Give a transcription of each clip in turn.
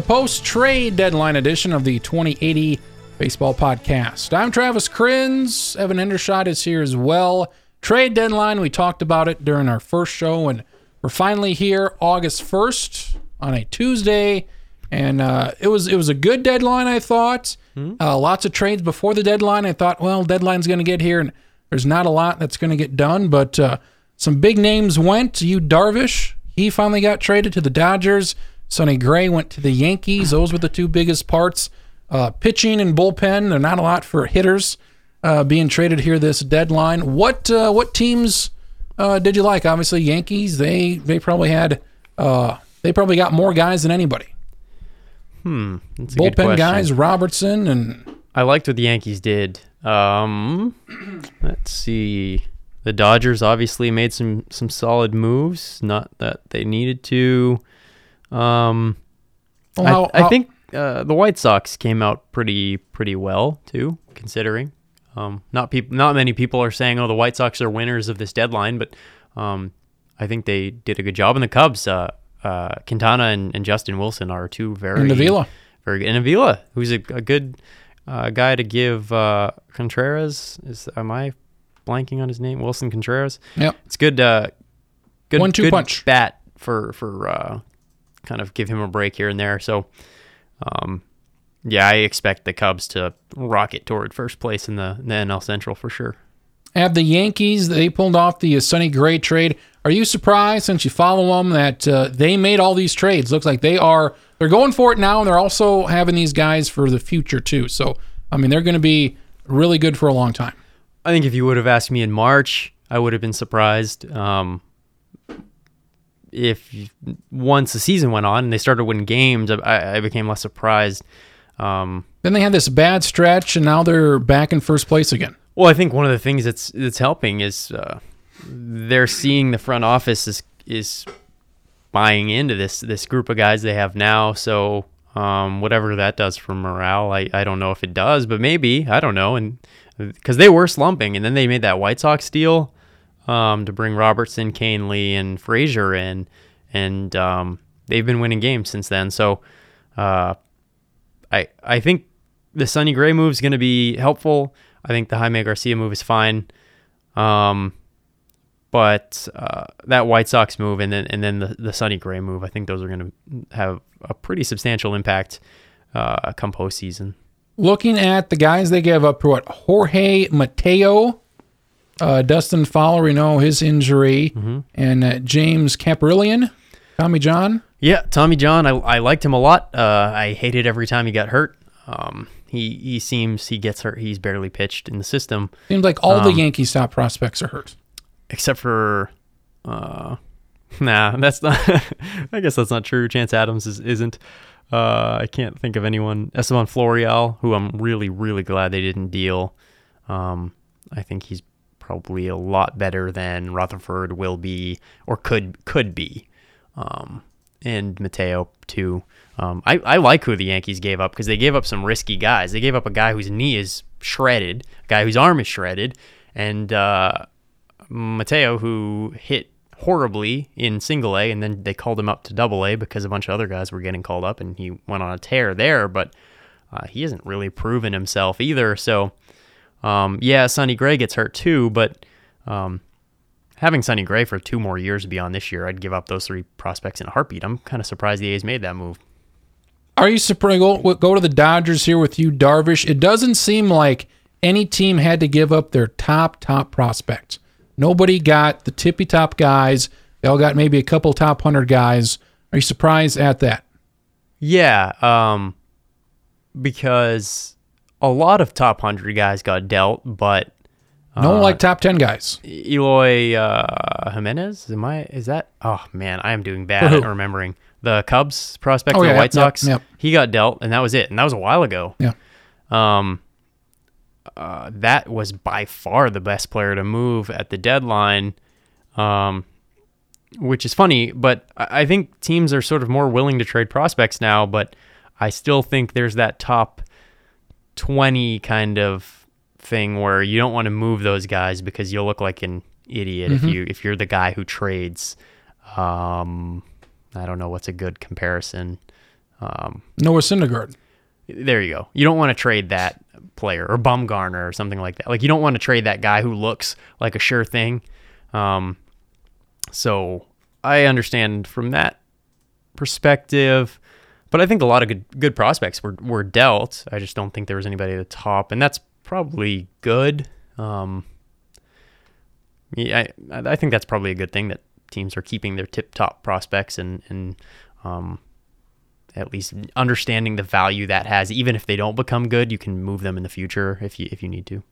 a post trade deadline edition of the 2080 Baseball Podcast. I'm Travis Kriens. Evan Hendershot is here as well. Trade deadline, we talked about it during our first show, and we're finally here August 1st on a Tuesday. And uh, it was it was a good deadline, I thought. Uh, lots of trades before the deadline. I thought, well, deadline's going to get here, and there's not a lot that's going to get done. But uh, some big names went. Yu Darvish, he finally got traded to the Dodgers. Sonny Gray went to the Yankees. Those were the two biggest parts. Uh, pitching and bullpen. They're not a lot for hitters uh, being traded here this deadline. What uh, what teams uh, did you like? Obviously, Yankees. They they probably had uh, they probably got more guys than anybody. Hmm. That's a good Bullpen guys, Robertson and I liked what the Yankees did. Um, let's see. The Dodgers obviously made some some solid moves. Not that they needed to. Um, well, I, how- I think uh, the White Sox came out pretty pretty well too, considering. Um, not people, not many people are saying, "Oh, the White Sox are winners of this deadline," but um, I think they did a good job. And the Cubs, uh, uh, Quintana and, and Justin Wilson are two very and Avila. very good. And Avila, who's a, a good uh, guy to give uh, Contreras. Is am I blanking on his name? Willson Contreras. Yep. It's good. Uh, good One-two punch. bat for for uh, kind of give him a break here and there. So, um, yeah, I expect the Cubs to rocket toward first place in the, in the NL Central for sure. Have the Yankees, they pulled off the uh, Sonny Gray trade. Are you surprised, since you follow them, that uh, they made all these trades? Looks like they are, they're going for it now, and they're also having these guys for the future, too. So, I mean, they're going to be really good for a long time. I think if you would have asked me in March, I would have been surprised. Um, if once the season went on and they started winning games, I, I became less surprised. Um, Then they had this bad stretch, and now they're back in first place again. well, I think one of the things that's that's helping is uh, they're seeing the front office is is buying into this this group of guys they have now. So um, whatever that does for morale, I, I don't know if it does, but maybe I don't know. And because they were slumping, and then they made that White Sox deal um, to bring Robertson, Kahnle, and Frazier in, and um, they've been winning games since then. So uh, I I think the Sonny Gray move is going to be helpful. I think the Jaime Garcia move is fine. Um, but uh, that White Sox move and then and then the, the Sonny Gray move, I think those are going to have a pretty substantial impact uh, come postseason. Looking at the guys they gave up, what Jorge Mateo, uh, Dustin Fowler, we know his injury, and uh, James Kaprielian, Tommy John. Yeah, Tommy John, I, I liked him a lot. Uh, I hated every time he got hurt. Um, he he seems he gets hurt. He's barely pitched in the system, Seems like all the Um, Yankees top prospects are hurt. except for. Uh, nah, that's not. I guess that's not true. Chance Adams is, isn't. Uh, I can't think of anyone. Estevan Florial, who I'm really really glad they didn't deal. Um, I think he's probably a lot better than Rutherford will be or could could be. Um, and Mateo too. Um, I, I like who the Yankees gave up because they gave up some risky guys. They gave up a guy whose knee is shredded, a guy whose arm is shredded, and uh, Mateo who hit horribly in single A, and then they called him up to double A because a bunch of other guys were getting called up, and he went on a tear there. But uh, he hasn't really proven himself either. So um, yeah, Sonny Gray gets hurt too, but um, having Sonny Gray for two more years beyond this year, I'd give up those three prospects in a heartbeat. I'm kind of surprised the A's made that move. Are you surprised? Go, go to the Dodgers here with Yu Darvish. It doesn't seem like any team had to give up their top, top prospects. Nobody got the tippy top guys. They all got maybe a couple top 100 guys. Are you surprised at that? Yeah, um, because a lot of top hundred guys got dealt, but No Uh, one like top 10 guys. Eloy uh, Jimenez, am I? Is that? Oh man, I am doing bad at remembering the Cubs prospect Oh, for yeah, the White yep, Sox. yep. He got dealt, and that was it, and that was a while ago. Yeah. Um, uh, that was by far the best player to move at the deadline. Um, which is funny, but I I think teams are sort of more willing to trade prospects now. But I still think there's that top twenty kind of thing where you don't want to move those guys because you'll look like an idiot if you if you're the guy who trades. Um, I don't know what's a good comparison. Um, Noah Syndergaard. there you go. You don't want to trade that player or Bumgarner or something like that. Like you don't want to trade that guy who looks like a sure thing. Um, so I understand from that perspective, but I think a lot of good good prospects were were dealt. I just don't think there was anybody at the top, and that's probably good. Um, yeah, I, I think that's probably a good thing that teams are keeping their tip top prospects and and um, at least understanding the value that has. Even if they don't become good, you can move them in the future if you if you need to.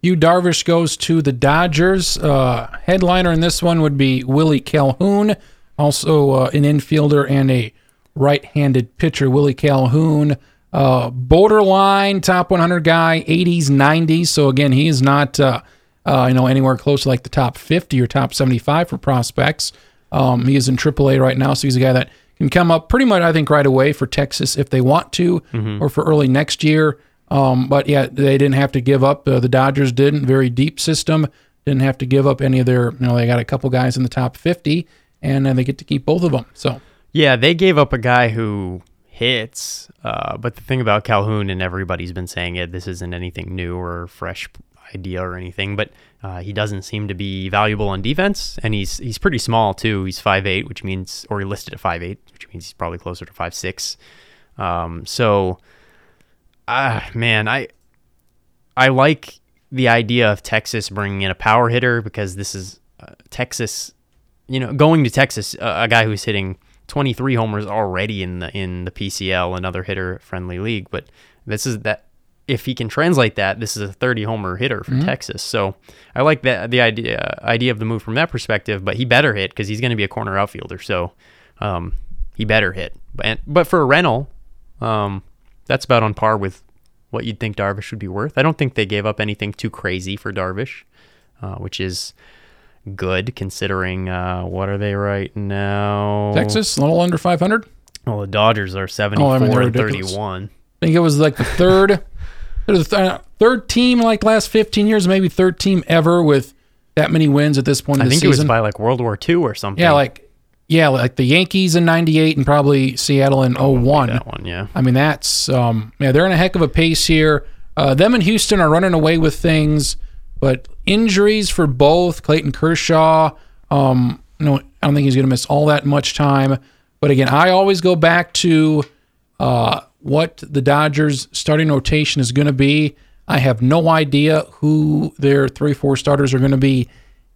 Yu Darvish goes to the Dodgers. Uh, headliner in this one would be Willie Calhoun, also uh, an infielder and a right-handed pitcher. Willie Calhoun, uh, borderline top 100 guy, 80s, 90s. So again, he is not uh, uh, you know anywhere close to like the top 50 or top 75 for prospects. Um, he is in AAA right now, so he's a guy that can come up pretty much, I think, right away for Texas if they want to, or for early next year. Um, but yeah, they didn't have to give up. Uh, the Dodgers didn't. Very deep system. Didn't have to give up any of their. You know, they got a couple guys in the top 50, and uh, they get to keep both of them. So Yeah, they gave up a guy who hits. Uh, but the thing about Calhoun, and everybody's been saying it, this isn't anything new or fresh idea or anything, but uh, he doesn't seem to be valuable on defense, and he's he's pretty small too. He's 5'8", which means, or he listed at 5'8", which means he's probably closer to 5'6". Um, so, ah, man, I I like the idea of Texas bringing in a power hitter because this is uh, Texas. You know, going to Texas, uh, a guy who's hitting 23 homers already in the in the PCL, another hitter friendly league. But this is that if he can translate that, this is a 30 homer hitter for Texas. So I like that the idea idea of the move from that perspective. But he better hit because he's going to be a corner outfielder. So um, he better hit. But but for a rental, um, that's about on par with what you'd think Darvish would be worth. I don't think they gave up anything too crazy for Darvish, uh, which is good considering uh, what are they right now? Texas, a little under 500. Well, the Dodgers are 74 Oh, I mean, and 31. I think it was like the third, the th- third team like last 15 years, maybe third team ever with that many wins at this point in I think it was by like World War II or something. yeah, like yeah, like the Yankees in '98 and probably Seattle in 01. that one. Yeah. I mean, that's um, yeah, they're in a heck of a pace here. Uh, them and Houston are running away with things, but injuries for both Clayton Kershaw. Um, no, I don't think he's going to miss all that much time. But again, I always go back to uh, what the Dodgers starting rotation is going to be. I have no idea who their three, four starters are going to be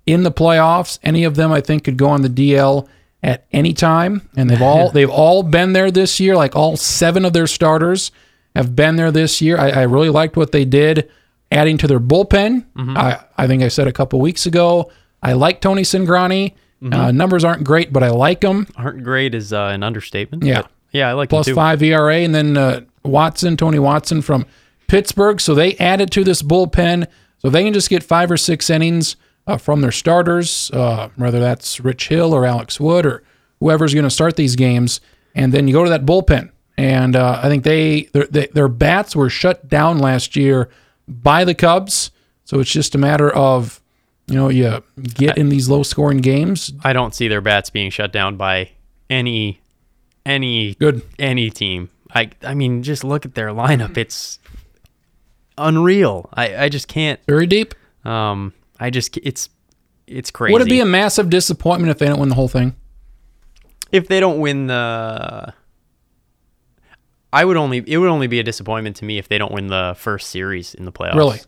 in the playoffs. Any of them, I think, could go on the DL at any time, and they've all they've all been there this year. Like all seven of their starters have been there this year. I, I really liked what they did, adding to their bullpen. I I think I said a couple weeks ago. I like Tony Cingrani. Uh, numbers aren't great, but I like him. Aren't great is uh, an understatement. Yeah. yeah, I like Plus five ERA, and then uh, Watson, Tony Watson from Pittsburgh. So they added to this bullpen, so they can just get five or six innings uh, from their starters, uh, whether that's Rich Hill or Alex Wood or whoever's going to start these games. And then you go to that bullpen, and uh, I think they their, they their bats were shut down last year by the Cubs. So it's just a matter of you know you get in these low scoring games. I don't see their bats being shut down by any any Good. any team. I I mean, just look at their lineup. It's unreal. I I just can't. Very deep. Um, I just it's it's crazy. Would it be a massive disappointment if they don't win the whole thing? if they don't win the I would only it would only be a disappointment to me if they don't win the first series in the playoffs. Really?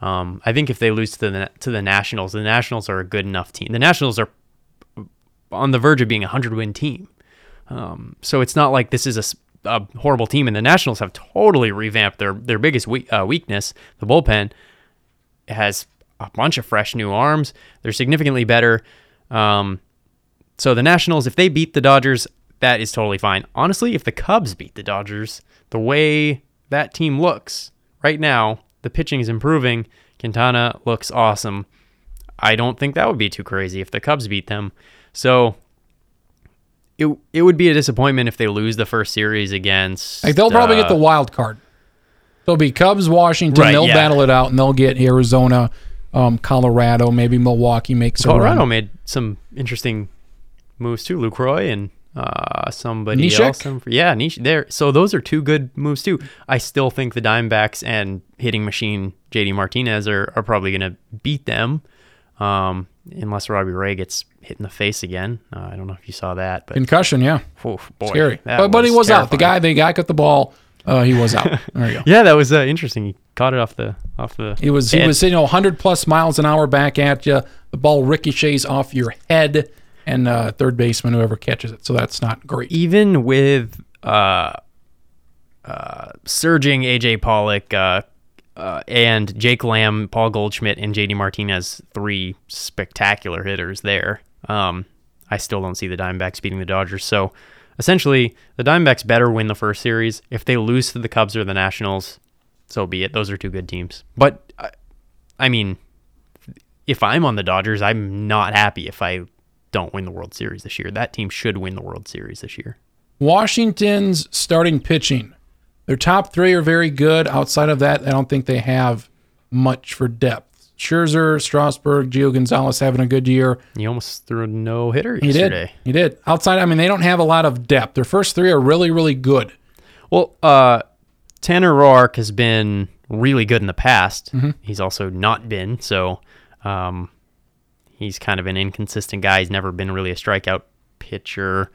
Um, I think if they lose to the to the Nationals, the Nationals are a good enough team. The Nationals are on the verge of being a hundred win team. Um, so it's not like this is a horrible team, and the Nationals have totally revamped their their biggest we- uh, weakness, the bullpen. Has a bunch of fresh new arms. They're significantly better. Um, so the Nationals, if they beat the Dodgers, that is totally fine. Honestly, if the Cubs beat the Dodgers, the way that team looks right now, the pitching is improving. Quintana looks awesome. I don't think that would be too crazy if the Cubs beat them. So it it would be a disappointment if they lose the first series against. Like they'll probably get uh, the wild card. They'll be Cubs, Washington. Right, they'll yeah. battle it out, and they'll get Arizona, um, Colorado, maybe Milwaukee makes Colorado made some interesting moves too. Lucroy and uh, somebody Neshek? else. I'm- Yeah, Nish there. So those are two good moves too. I still think the Diamondbacks and hitting machine JD Martinez are, are probably going to beat them, um, unless Robbie Ray gets hit in the face again. Uh, I don't know if you saw that, but Concussion, yeah. oof, boy, Scary. But, but he was out. The guy, the guy got the ball. Uh, he was out. There you go. Yeah, that was uh, interesting. He caught it off the off the. He was he was you know 100 plus miles an hour back at you. The ball ricochets off your head, and uh, third baseman whoever catches it. So that's not great. even with uh, uh, surging AJ Pollock uh, uh, and Jake Lamb, Paul Goldschmidt, and JD Martinez, three spectacular hitters there. Um, I still don't see the Diamondbacks beating the Dodgers. So essentially, the Diamondbacks better win the first series. If they lose to the Cubs or the Nationals, so be it. Those are two good teams. But I, I mean, if I'm on the Dodgers, I'm not happy if I don't win the World Series this year. That team should win the World Series this year. Washington's starting pitching. Their top three are very good. Outside of that, I don't think they have much for depth. Scherzer, Strasburg, Gio Gonzalez having a good year. He almost threw a no hitter He did. He did. Outside, I mean, they don't have a lot of depth. Their first three are really, really good. Well, uh, Tanner Roark has been really good in the past. Mm-hmm. He's also not been so. Um, he's kind of an inconsistent guy. He's never been really a strikeout pitcher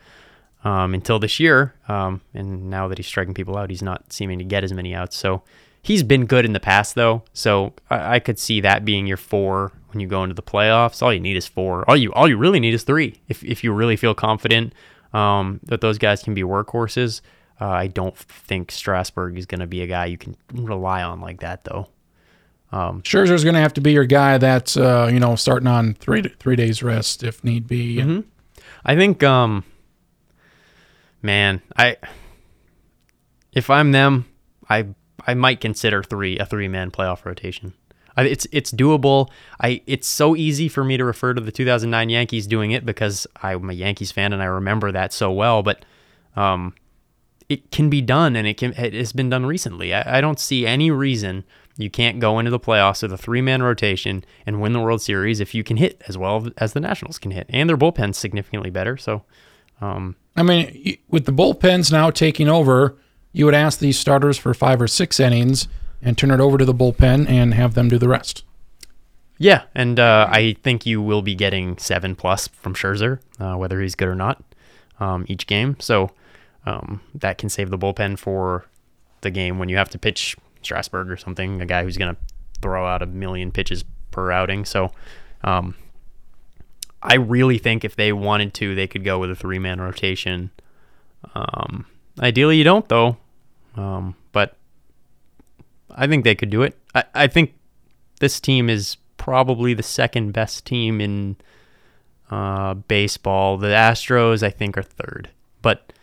um, until this year. Um, and now that he's striking people out, he's not seeming to get as many outs. So he's been good in the past, though. So I, I could see that being your four when you go into the playoffs. All you need is four. All you all you really need is three. If if you really feel confident um, that those guys can be workhorses. Uh, I don't think Strasburg is going to be a guy you can rely on like that, though. Scherzer's going to have to be your guy that's uh, you know starting on three three days rest if need be. I think, um, man, I if I'm them, I I might consider three a three man playoff rotation. I, it's it's doable. I it's so easy for me to refer to the 2009 Yankees doing it because I'm a Yankees fan and I remember that so well. But um, it can be done and it can it has been done recently. I, I don't see any reason you can't go into the playoffs with a three man rotation and win the World Series if you can hit as well as the Nationals can hit, and their bullpen's significantly better. So, um, I mean, with the bullpens now taking over, you would ask these starters for five or six innings and turn it over to the bullpen and have them do the rest. yeah, and uh, I think you will be getting seven plus from Scherzer, uh, whether he's good or not, um, each game. So um, that can save the bullpen for the game when you have to pitch Strasburg or something, a guy who's going to throw out a million pitches per outing. So um, I really think if they wanted to, they could go with a three man rotation. Um, ideally, you don't, though. Um, but I think they could do it. I, I think this team is probably the second best team in uh, baseball. The Astros, I think, are third. But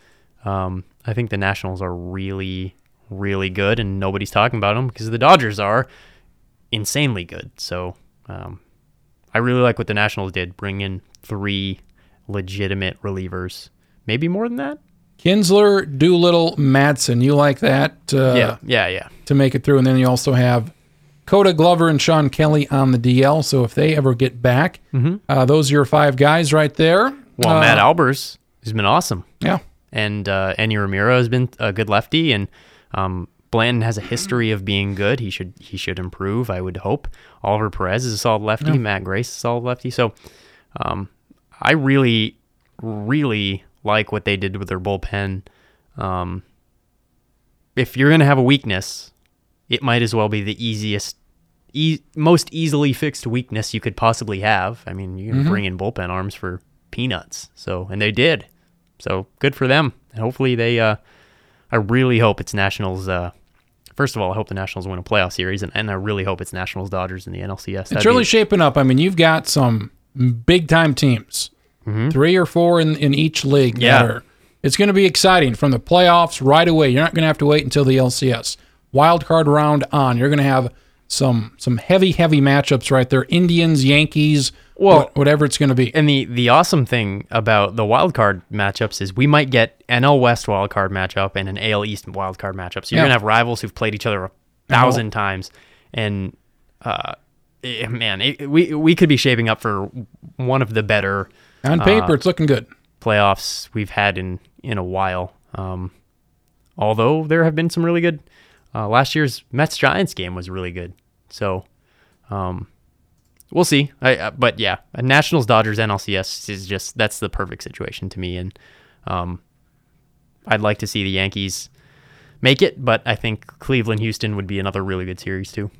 um, I think the Nationals are really, really good, and nobody's talking about them because the Dodgers are insanely good. So um, I really like what the Nationals did, bring in three legitimate relievers, maybe more than that. Kintzler, Doolittle, Madsen. You like that uh, yeah, yeah, yeah. to make it through. And then you also have Koda Glover and Shawn Kelley on the DL. So if they ever get back, uh, those are your five guys right there. Well, Uh, Matt Albers has been awesome. Yeah. and uh, Enny Romero has been a good lefty, and um, Blanton has a history of being good. He should he should improve. I would hope. Oliver Perez is a solid lefty. Matt Grace is a solid lefty. So, um, I really, really like what they did with their bullpen. Um, if you're gonna have a weakness, it might as well be the easiest. E- most easily fixed weakness you could possibly have. I mean, you can bring in bullpen arms for peanuts. So, and they did. So good for them. And hopefully they. Uh, I really hope it's Nationals. Uh, first of all, I hope the Nationals win a playoff series, and, and I really hope it's Nationals Dodgers in the NLCS. It's That'd really be- shaping up. I mean, you've got some big time teams, three or four in, in each league. that Yeah. are- it's going to be exciting from the playoffs right away. You're not going to have to wait until the LCS wild card round on. You're going to have some some heavy heavy matchups right there. Indians, Yankees, Well- what- whatever it's going to be. And the the awesome thing about the wild card matchups is we might get an NL West wild card matchup and an AL East wild card matchup. So you're Yeah. gonna have rivals who've played each other a thousand times, and uh, eh, man, it, we we could be shaping up for one of the better On uh, paper, it's looking good. playoffs we've had in in a while. Um, although there have been some really good. Uh, last year's Mets Giants game was really good. So, um, we'll see. I, uh, but yeah, Nationals Dodgers NLCS is just that's the perfect situation to me, and um, I'd like to see the Yankees make it, but I think Cleveland Houston would be another really good series too.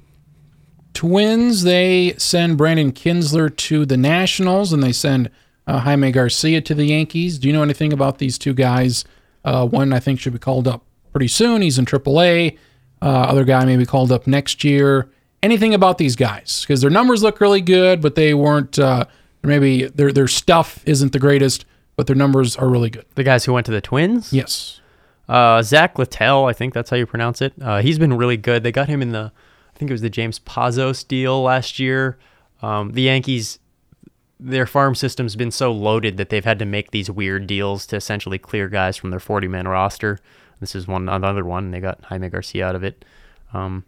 Twins, they send Brandon Kintzler to the Nationals and they send uh, Jaime Garcia to the Yankees. Do you know anything about these two guys? Uh, one, I think, should be called up pretty soon. He's in AAA. Uh, other guy may be called up next year. Anything about these guys? Because their numbers look really good, but they weren't. Uh, maybe their their stuff isn't the greatest, but their numbers are really good. The guys who went to the Twins. Yes. Uh, Zach Littell, I think that's how you pronounce it. Uh, he's been really good. They got him in the, I think it was the James Pazos deal last year. Um, the Yankees, their farm system's been so loaded that they've had to make these weird deals to essentially clear guys from their 40 man roster. This is one another one. They got Jaime Garcia out of it. Um,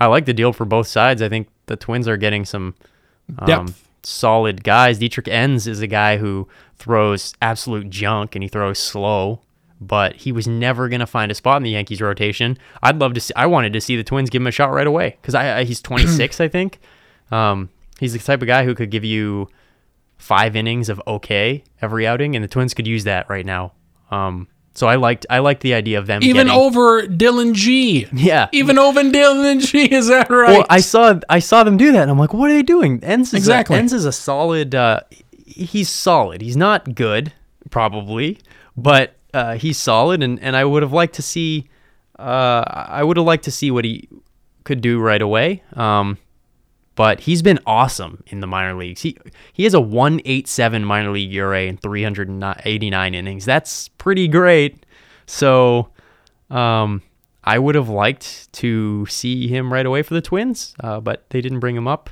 I like the deal for both sides. I think the Twins are getting some um, solid guys. Dietrich Enns is a guy who throws absolute junk and he throws slow, but he was never going to find a spot in the Yankees rotation. I'd love to see. I wanted to see the Twins give him a shot right away because I, I he's 26, I think. Um, he's the type of guy who could give you five innings of okay every outing, and the Twins could use that right now. Um, so I liked I liked the idea of them Even getting, over Dillon Gee. yeah Even over Dillon Gee. Is that right? Well, I saw I saw them do that, and I'm like, what are they doing? Enns is Exactly. A, Enns is a solid. Uh, he's solid. He's not good, probably, but uh, he's solid, and, and I would have liked to see. Uh, I would have liked to see what he could do right away. Um, but he's been awesome in the minor leagues. He he has a 187 minor league ERA in 389 innings. That's pretty great. So, um, I would have liked to see him right away for the Twins, uh, but they didn't bring him up.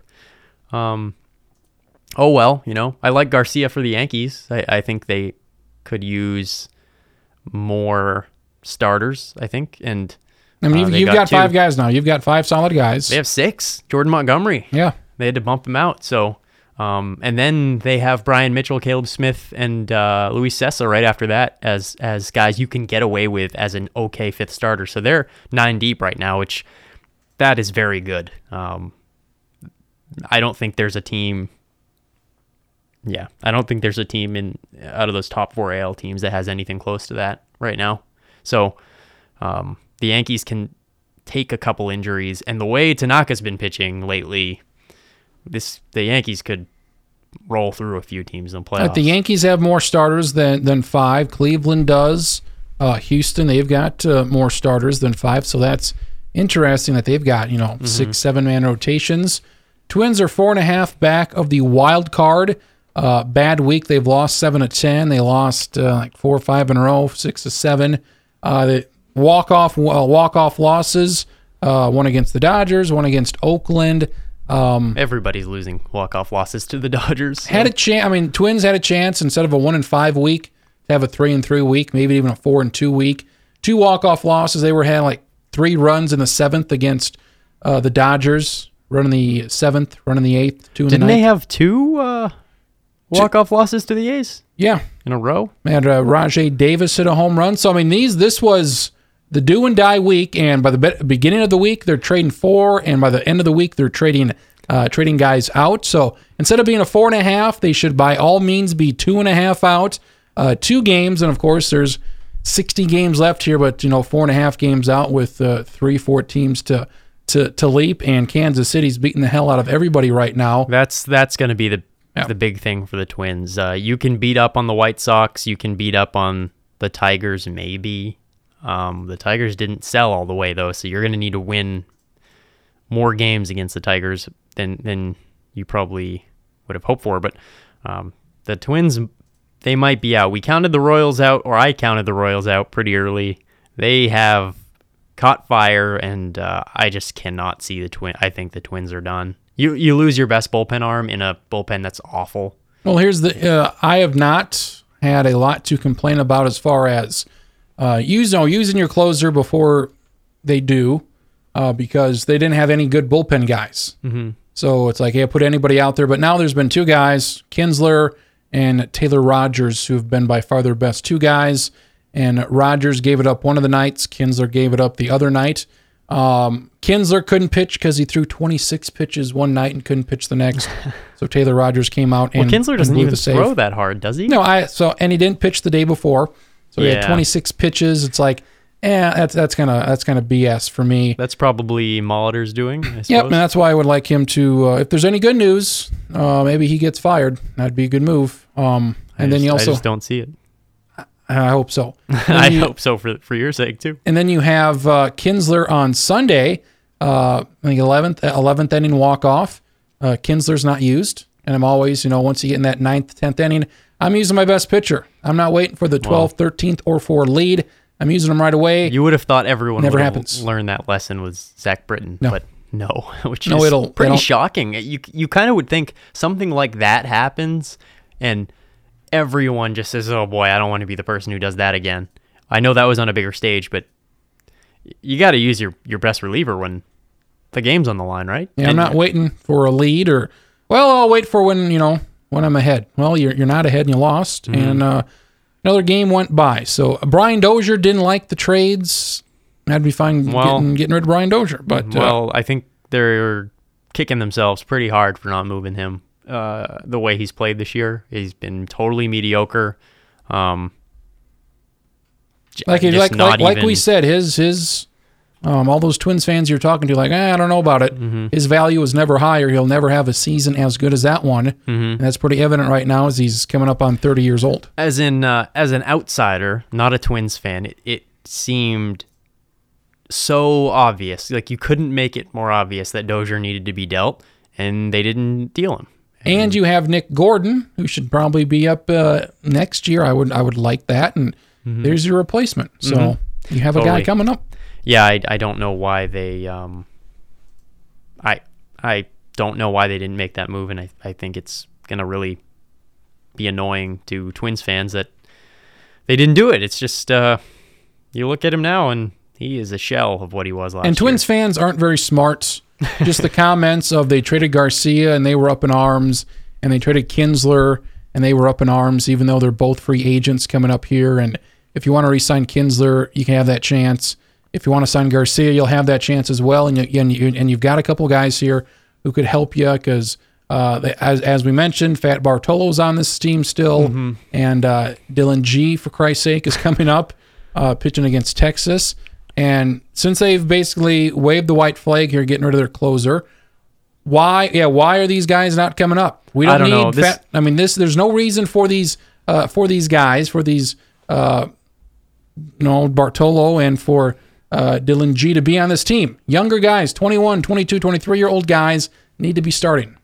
Um, oh well, you know, I like Garcia for the Yankees. I, I think they could use more starters. I think, and I mean, uh, you've, got, two. five guys now. You've got five solid guys. They have six. Jordan Montgomery. yeah. They had to bump him out. So, um, and then they have Bryan Mitchell, Caleb Smith, and uh, Luis Cessa right after that as as guys you can get away with as an okay fifth starter. So they're nine deep right now, which that is very good. Um, I don't think there's a team. Yeah, I don't think there's a team in out of those top four AL teams that has anything close to that right now. So um, the Yankees can take a couple injuries, and the way Tanaka's been pitching lately, this the Yankees could roll through a few teams in the playoffs. But the Yankees have more starters than than five. Cleveland does. Uh, Houston, they've got uh, more starters than five. So that's interesting that they've got you know six, seven man rotations. Twins are four and a half back of the wild card. Uh, bad week. They've lost seven to ten. They lost uh, like four or five in a row, six to seven. Uh, the walk off uh, walk off losses. Uh, one against the Dodgers, one against Oakland. Um, Everybody's losing walk off losses to the Dodgers. so- had a chance. I mean, Twins had a chance instead of a one and five week to have a three and three week, maybe even a four and two week. Two walk off losses. They were had like three runs in the seventh against uh, the Dodgers, running the seventh, running the eighth, two Didn't the they have two uh, walk off losses to the A's yeah, in a row? and uh, Rajay Davis hit a home run. So I mean, these this was the do and die week, and by the be- beginning of the week they're trading four, and by the end of the week they're trading uh, trading guys out. So instead of being a four and a half, they should by all means be two and a half out, uh, two games, and of course there's 60 games left here, but you know four and a half games out with uh, three, four teams to to to leap, and Kansas City's beating the hell out of everybody right now. That's that's going to be the Yeah. the big thing for the Twins. Uh, you can beat up on the White Sox. You can beat up on the Tigers, maybe. Um, the Tigers didn't sell all the way though, so you're going to need to win more games against the Tigers than than you probably would have hoped for. But um, the Twins, they might be out. We counted the Royals out, or I counted the Royals out pretty early. They have caught fire, and uh, I just cannot see the twin. I think the Twins are done. You you lose your best bullpen arm in a bullpen that's awful. Well, here's the. Uh, I have not had a lot to complain about as far as uh, use no using your closer before they do, uh, because they didn't have any good bullpen guys. Mm-hmm. So it's like, hey, put anybody out there. But now there's been two guys, Kintzler and Taylor Rogers, who have been by far their best two guys. And Rogers gave it up one of the nights. Kintzler gave it up the other night. Um, Kintzler couldn't pitch because he threw 26 pitches one night and couldn't pitch the next. so Taylor Rogers came out and well, Kintzler doesn't blew even throw that hard, does he? No, I so and he didn't pitch the day before, so he had Yeah. 26 pitches. It's like, eh, that's that's kind of that's kind of BS for me. That's probably Molitor's doing. I. Yep, and that's why I would like him to. Uh, if there's any good news, uh, maybe he gets fired. That'd be a good move. Um, I and then just- you also, I just don't see it. I hope so. I you- hope so for for your sake too. And then you have uh, Kintzler on Sunday, uh, I think 11th, 11th inning walk off. Uh, Kintzler's not used. And I'm always, you know, once you get in that ninth, 10th inning, I'm using my best pitcher. I'm not waiting for the 12th, 13th, or 4 lead. I'm using them right away. You would have thought everyone Never would have happens. learned that lesson with Zach Britton, No. but no, which No, is it'll- pretty it'll- shocking. You you kind of would think something like that happens, and everyone just says, "Oh boy, I don't want to be the person who does that again." I know that was on a bigger stage, but you got to use your your best reliever when the game's on the line, right? Yeah, I'm not waiting for a lead or, well, I'll wait for when, you know, when I'm ahead. Well, you're, you're not ahead and you lost. Mm-hmm. And uh, another game went by. So uh, Brian Dozier didn't like the trades. I'd be fine Well- getting, getting rid of Brian Dozier. But uh, Well, I think they're kicking themselves pretty hard for not moving him. Uh, the way he's played this year, he's been totally mediocre. Um, like like like, like we said, his his um, all those Twins fans you're talking to, like, eh, I don't know about it. Mm-hmm. His value is never higher. He'll never have a season as good as that one, Mm-hmm. and that's pretty evident right now as he's coming up on 30 years old. as in uh, as an outsider, not a Twins fan, it, it seemed so obvious. Like you couldn't make it more obvious that Dozier needed to be dealt, and they didn't deal him. And you have Nick Gordon, who should probably be up uh, next year. I would I would like that, and there's your replacement. So you have a guy Mm-hmm. Coming up. Yeah, I, I don't know why they um I I don't know why they didn't make that move and I, I think it's gonna really be annoying to Twins fans that they didn't do it. It's just uh you look at him now and he is a shell of what he was last And Twins fans aren't very smart. Just the comments of they traded Garcia and they were up in arms, and they traded Kintzler and they were up in arms, even though they're both free agents coming up here. And if you want to re-sign Kintzler, you can have that chance. If you want to sign Garcia, you'll have that chance as well. And you, and, you, and you've got a couple guys here who could help you because, uh, as as we mentioned, Fat Bartolo's on this team still, and uh, Dillon Gee, for Christ's sake, is coming up, uh, pitching against Texas. And since they've basically waved the white flag here, getting rid of their closer, why? Yeah, why are these guys not coming up? We don't, I don't need. This- fat, I mean, this. There's no reason for these uh, for these guys for these uh, you know Bartolo and for uh, Dillon Gee to be on this team. Younger guys, 21, 22, 23 year old guys need to be starting.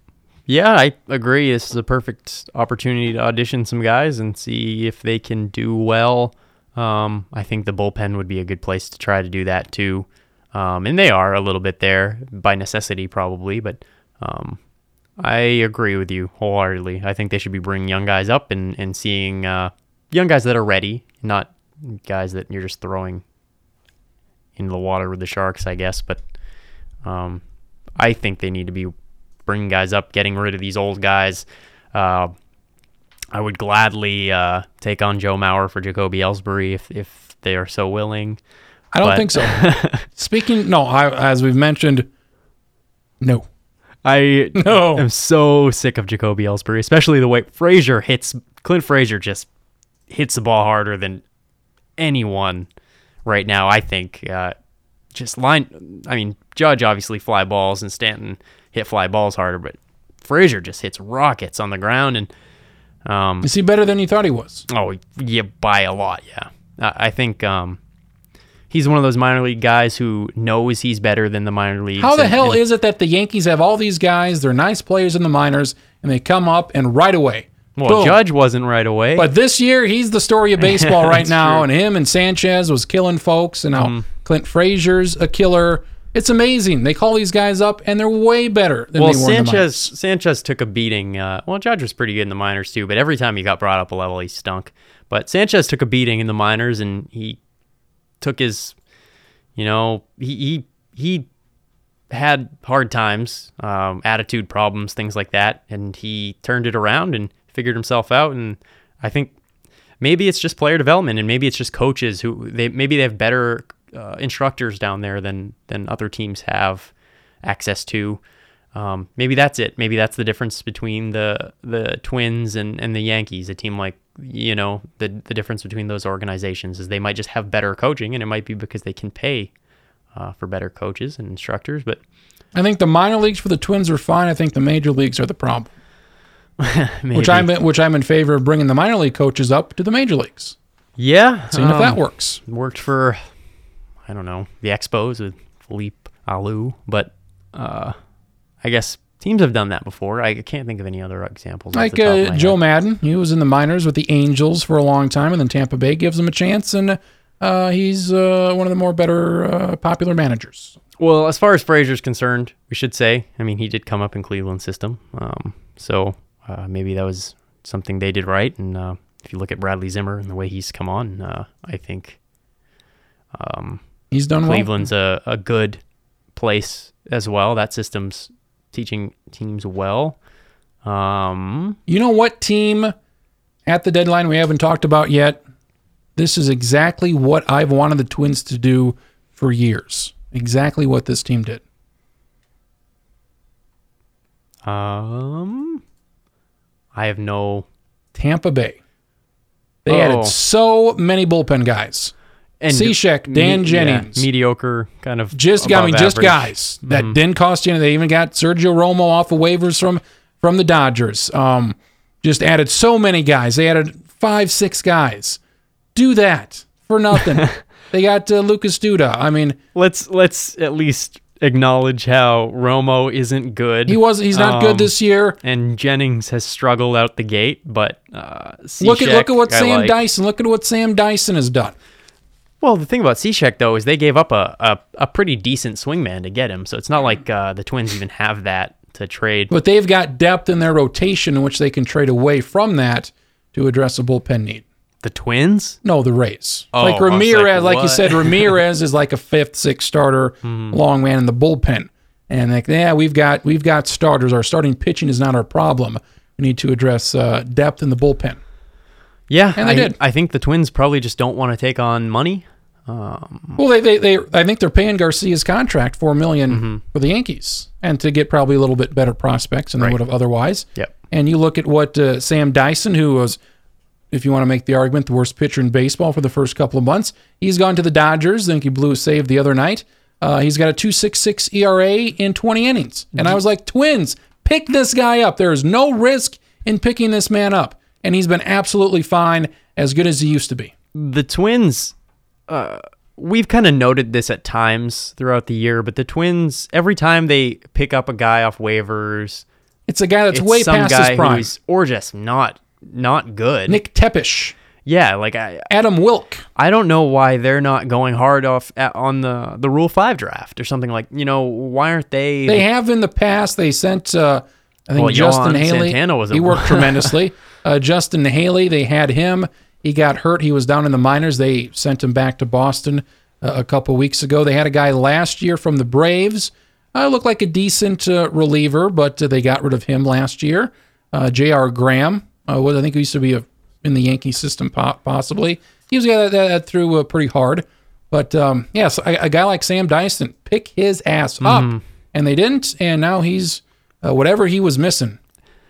Yeah, I agree. This is a perfect opportunity to audition some guys and see if they can do well. Um, I think the bullpen would be a good place to try to do that too. Um, and they are a little bit there by necessity, probably. But um, I agree with you wholeheartedly. I think they should be bringing young guys up and, and seeing uh, young guys that are ready, not guys that you're just throwing into the water with the sharks, I guess. But um, I think they need to be bringing guys up, getting rid of these old guys. Uh, I would gladly uh, take on Joe Mauer for Jacoby Ellsbury if, if they are so willing. I don't But- think so. Speaking, no, I, as we've mentioned, no. I No. am so sick of Jacoby Ellsbury, especially the way Frazier hits. Clint Frazier just hits the ball harder than anyone right now. I think. Uh, just line. I mean, Judge obviously fly balls and Stanton hit fly balls harder, but Frazier just hits rockets on the ground and. Um, Is he better than you thought he was? Oh, yeah, by a lot, yeah. I I think um, he's one of those minor league guys who knows he's better than the minor leagues. How the and- hell and- is it that the Yankees have all these guys? They're nice players in the minors, and they come up and right away. Well, boom. Judge wasn't right away. But this year, he's the story of baseball right now, true. and him and Sanchez was killing folks, and now Mm-hmm. Clint Frazier's a killer. It's amazing. They call these guys up, and they're way better than well, they were in the minors. Sanchez Sanchez took a beating. Uh, well, Judge was pretty good in the minors too, but every time he got brought up a level, he stunk. But Sanchez took a beating in the minors, and he took his, you know, he he, he had hard times, um, attitude problems, things like that, and he turned it around and figured himself out, and I think maybe it's just player development, and maybe it's just coaches who they maybe they have better uh, instructors down there than than other teams have access to. Um, maybe that's it. Maybe that's the difference between the the Twins and, and the Yankees. A team like you know the the difference between those organizations is they might just have better coaching, and it might be because they can pay uh, for better coaches and instructors. But I think the minor leagues for the Twins are fine. I think the major leagues are the problem. Which I'm which I'm in favor of bringing the minor league coaches up to the major leagues. yeah, Seeing if that um, works. worked for I don't know the Expos with Felipe Alou, but uh, I guess teams have done that before. I can't think of any other examples. Like the top of uh, Joe head. Maddon, he was in the minors with the Angels for a long time, and then Tampa Bay gives him a chance, and uh, he's uh, one of the more better uh, popular managers. Well, as far as Frazier's concerned, we should say, I mean, he did come up in Cleveland system, um, so uh, maybe that was something they did right. And uh, if you look at Bradley Zimmer and the way he's come on, uh, I think um, He's done well. Cleveland's a, a good place as well. That system's teaching teams well. Um, You know what team at the deadline we haven't talked about yet? This is exactly what I've wanted the Twins to do for years. Exactly what this team did. um, I have no. Tampa Bay. They Oh. added so many bullpen guys. And Cishek, Dan me- yeah, Jennings. mediocre kind of. Just I mean, just average. Mm-hmm. guys that didn't cost you anything. They even got Sergio Romo off of waivers from from the Dodgers. Um, just added so many guys. They added five, six guys. Do that for nothing. they got uh, Lucas Duda. I mean, Let's let's at least acknowledge how Romo isn't good. he was he's not Um, good this year. and Jennings has struggled out the gate, but uh, Look at look at what I Sam like. Dyson. Look at what Sam Dyson has done. Well, the thing about Cishek though is they gave up a, a, a pretty decent swingman to get him, so it's not like uh, the Twins even have that to trade. But they've got depth in their rotation in which they can trade away from that to address a bullpen need. The Twins? No, the Rays. Oh, like was like, Ramirez, like, you said, Ramirez is like a fifth, sixth starter, Hmm. long man in the bullpen. And like, yeah, we've got we've got starters. Our starting pitching is not our problem. We need to address uh, depth in the bullpen. Yeah, And they I, did. I think the Twins probably just don't want to take on money. Um, Well, they, they, they I think they're paying Garcia's contract four million Mm-hmm. for the Yankees, and to get probably a little bit better prospects than they would have otherwise. Yep. And you look at what uh, Sam Dyson, who was, if you want to make the argument, the worst pitcher in baseball for the first couple of months, he's gone to the Dodgers. I think he blew a save the other night. Uh, he's got a 2.66 ERA in 20 innings, and I was like, Twins, pick this guy up. There is no risk in picking this man up, and he's been absolutely fine, as good as he used to be. the Twins, uh, we've kind of noted this at times throughout the year, but the Twins, every time they pick up a guy off waivers, It's a guy that's way past his prime. or just not not good. Nick Tepesch, yeah, like I Adam Wilk. I don't know why they're not going hard off at, on the the Rule Five draft or something like you know why aren't they? They have in the past. They sent, uh, I think Well, Justin Johan Haley. Santana was he worked tremendously. Uh, Justin Haley, they had him. He got hurt. He was down in the minors. They sent him back to Boston uh, a couple weeks ago. They had a guy last year from the Braves. Uh, looked like a decent uh, reliever, but uh, they got rid of him last year. Uh, J.R. Graham uh, was, I think, he used to be a, in the Yankee system, possibly. He was a guy that, that, that threw uh, pretty hard. But um, yes, a, a guy like Sam Dyson, pick his ass up, and they didn't. And now he's uh, whatever he was missing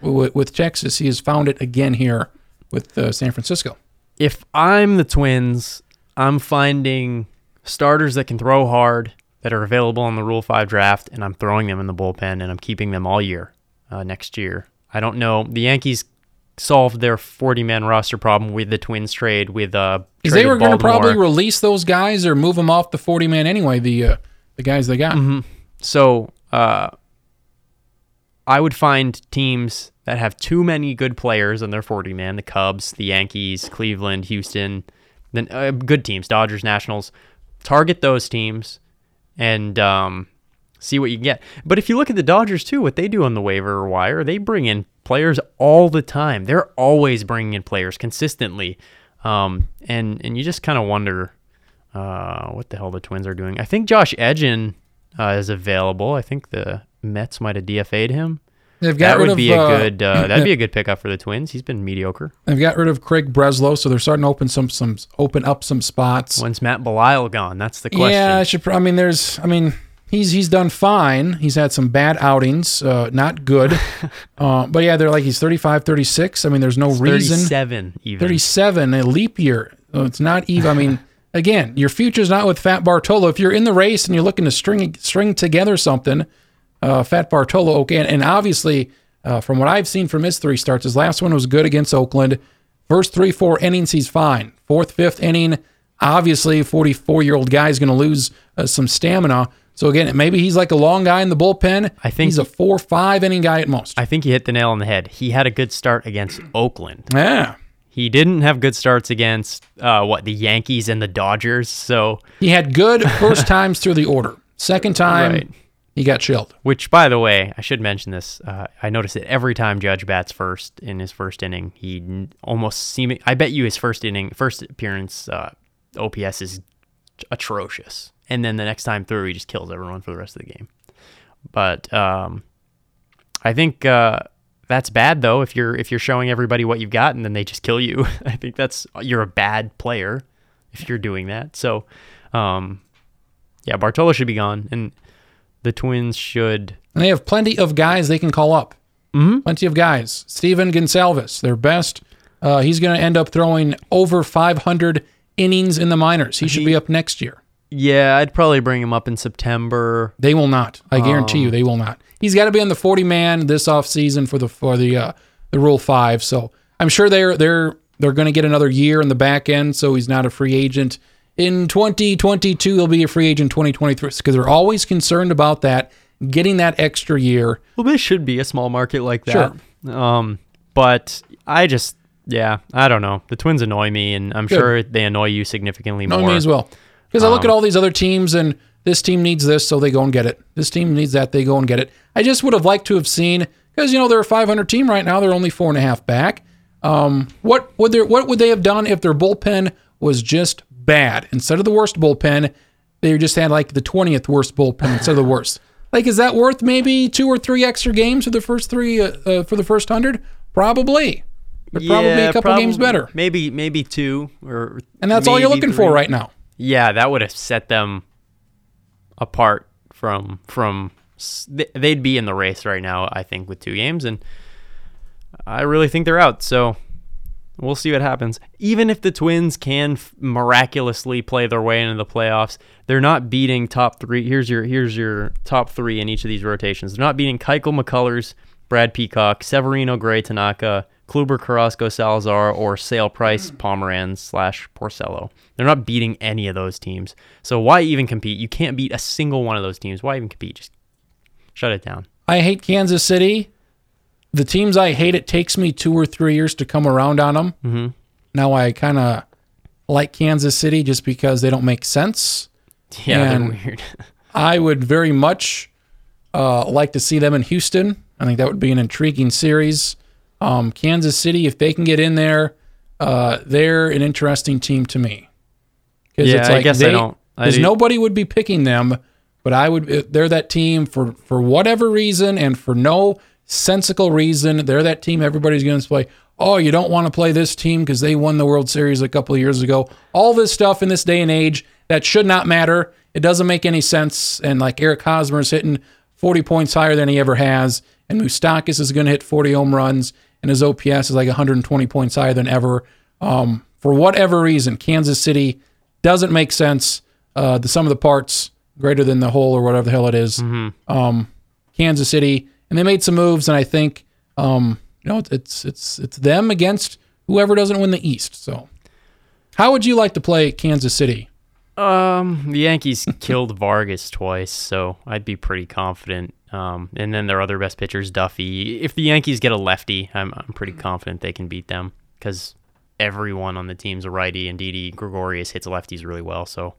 with, with Texas, he has found it again here with uh, San Francisco. if I'm the Twins, I'm finding starters that can throw hard that are available on the Rule 5 draft, and I'm throwing them in the bullpen, and I'm keeping them all year uh, next year. I don't know. The Yankees solved their 40 man roster problem with the Twins trade with uh, Because they were going to probably release those guys or move them off the 40 man anyway, the uh, the guys they got. Mm-hmm. So uh, I would find teams that have too many good players on their 40 man the Cubs, the Yankees, Cleveland, Houston, then uh, good teams, Dodgers, Nationals. Target those teams and um, see what you can get. But if you look at the Dodgers too, what they do on the waiver wire, they bring in players all the time. They're always bringing in players consistently. Um, and, and you just kind of wonder uh, what the hell the Twins are doing. I think Josh Edgin uh, is available. I think the Mets might have DFA'd him. They've got that rid would of be a uh, good. Uh, that'd be a good pickup for the Twins. He's been mediocre. They've got rid of Craig Breslow, so they're starting to open some some open up some spots. When's Matt Belisle gone? That's the question. Yeah, I should. I mean, there's. I mean, he's he's done fine. He's had some bad outings, uh, not good. uh, but yeah, they're like he's 35, 36. I mean, there's no reason. Thirty-seven even. 37, a leap year. So it's not even. I mean, again, your future's not with Fat Bartolo. If you're in the race and you're looking to string string together something, uh, Fat Bartolo, okay, and, and obviously. Uh, from what I've seen from his three starts, his last one was good against Oakland. First three, four innings, he's fine. Fourth, fifth inning, obviously, 44 year old guy is going to lose uh, some stamina. So again, maybe he's like a long guy in the bullpen. I think he's a four, five inning guy at most. I think he hit the nail on the head. He had a good start against Oakland. yeah. He didn't have good starts against uh, what the Yankees and the Dodgers. So, He had good first times through the order. Second time, Right. he got chilled. which by the way, I should mention this. Uh, I noticed that every time Judge bats first in his first inning, he almost seeming. I bet you his first inning, first appearance, uh, OPS is atrocious, and then the next time through, he just kills everyone for the rest of the game. But um, I think uh, that's bad though. If you're if you're showing everybody what you've got and then they just kill you, I think that's you're a bad player if you're doing that. So, um, yeah, Bartolo should be gone, and the Twins should. And they have plenty of guys they can call up. Mm-hmm. Plenty of guys. Stephen Gonsalves, their best. Uh, he's going to end up throwing over 500 innings in the minors. He should be up next year. Yeah, I'd probably bring him up in September. They will not. I guarantee you, they will not. He's got to be on the 40 man this offseason for the for the uh, the Rule Five. So I'm sure they're they're they're going to get another year in the back end. So he's not a free agent in 2022. He'll be a free agent 2023 because they're always concerned about that getting that extra year. Well, this should be a small market like that. Um, but I just, yeah, I don't know. The Twins annoy me, and I'm Good. sure they annoy you significantly No, more. me as well. Because I Um, look at all these other teams and this team needs this, so they go and get it. This team needs that, they go and get it. I just would have liked to have seen because you know they're a 500 team right now. They're only four and a half back. Um, what would they What would they have done if their bullpen was just bad instead of the worst bullpen? They just had like the 20th worst bullpen instead of the worst. Like, is that worth maybe two or three extra games for the first three uh, uh, for the first hundred? Probably. But probably a couple games better. Maybe, maybe two, or And that's all you're looking for right now. Yeah, that would have set them apart from from. They'd be in the race right now, I think, with two games, and I really think they're out. So we'll see what happens. Even if the Twins can miraculously play their way into the playoffs, they're not beating top three. Here's your here's your top three in each of these rotations. They're not beating Keuchel, McCullers, Brad Peacock, Severino, Gray, Tanaka, Kluber, Carrasco, Salazar, or Sale Price, Pomeranz slash Porcello. They're not beating any of those teams. So why even compete? You can't beat a single one of those teams. Why even compete? Just shut it down. I hate Kansas City. The teams I hate, it takes me two or three years to come around on them. Mm-hmm. Now I kind of like Kansas City just because they don't make sense. Yeah, And- they're weird. I would very much uh, like to see them in Houston. I think that would be an intriguing series. Um, Kansas City, if they can get in there, uh, they're an interesting team to me. Yeah, I guess I don't- Because do- nobody would be picking them, but I would. uh, They're that team for for whatever reason and for no sensical reason. They're that team everybody's going to play. Oh, you don't want to play this team because they won the World Series a couple of years ago. All this stuff in this day and age that should not matter. It doesn't make any sense. And like Eric Hosmer is hitting 40 points higher than he ever has, and Moustakas is going to hit 40 home runs, and his OPS is like 120 points higher than ever. Um, for whatever reason, Kansas City doesn't make sense. Uh, the sum of the parts greater than the whole, or whatever the hell it is. Um, Kansas City, and they made some moves, and I think um, you know it's it's it's them against whoever doesn't win the East. So, how would you like to play Kansas City? Um, the Yankees killed Vargas twice, so I'd be pretty confident. Um, and then their other best pitchers, Duffy. If the Yankees get a lefty, I'm I'm pretty confident they can beat them because everyone on the team's a righty, and Didi Gregorius hits lefties really well. So,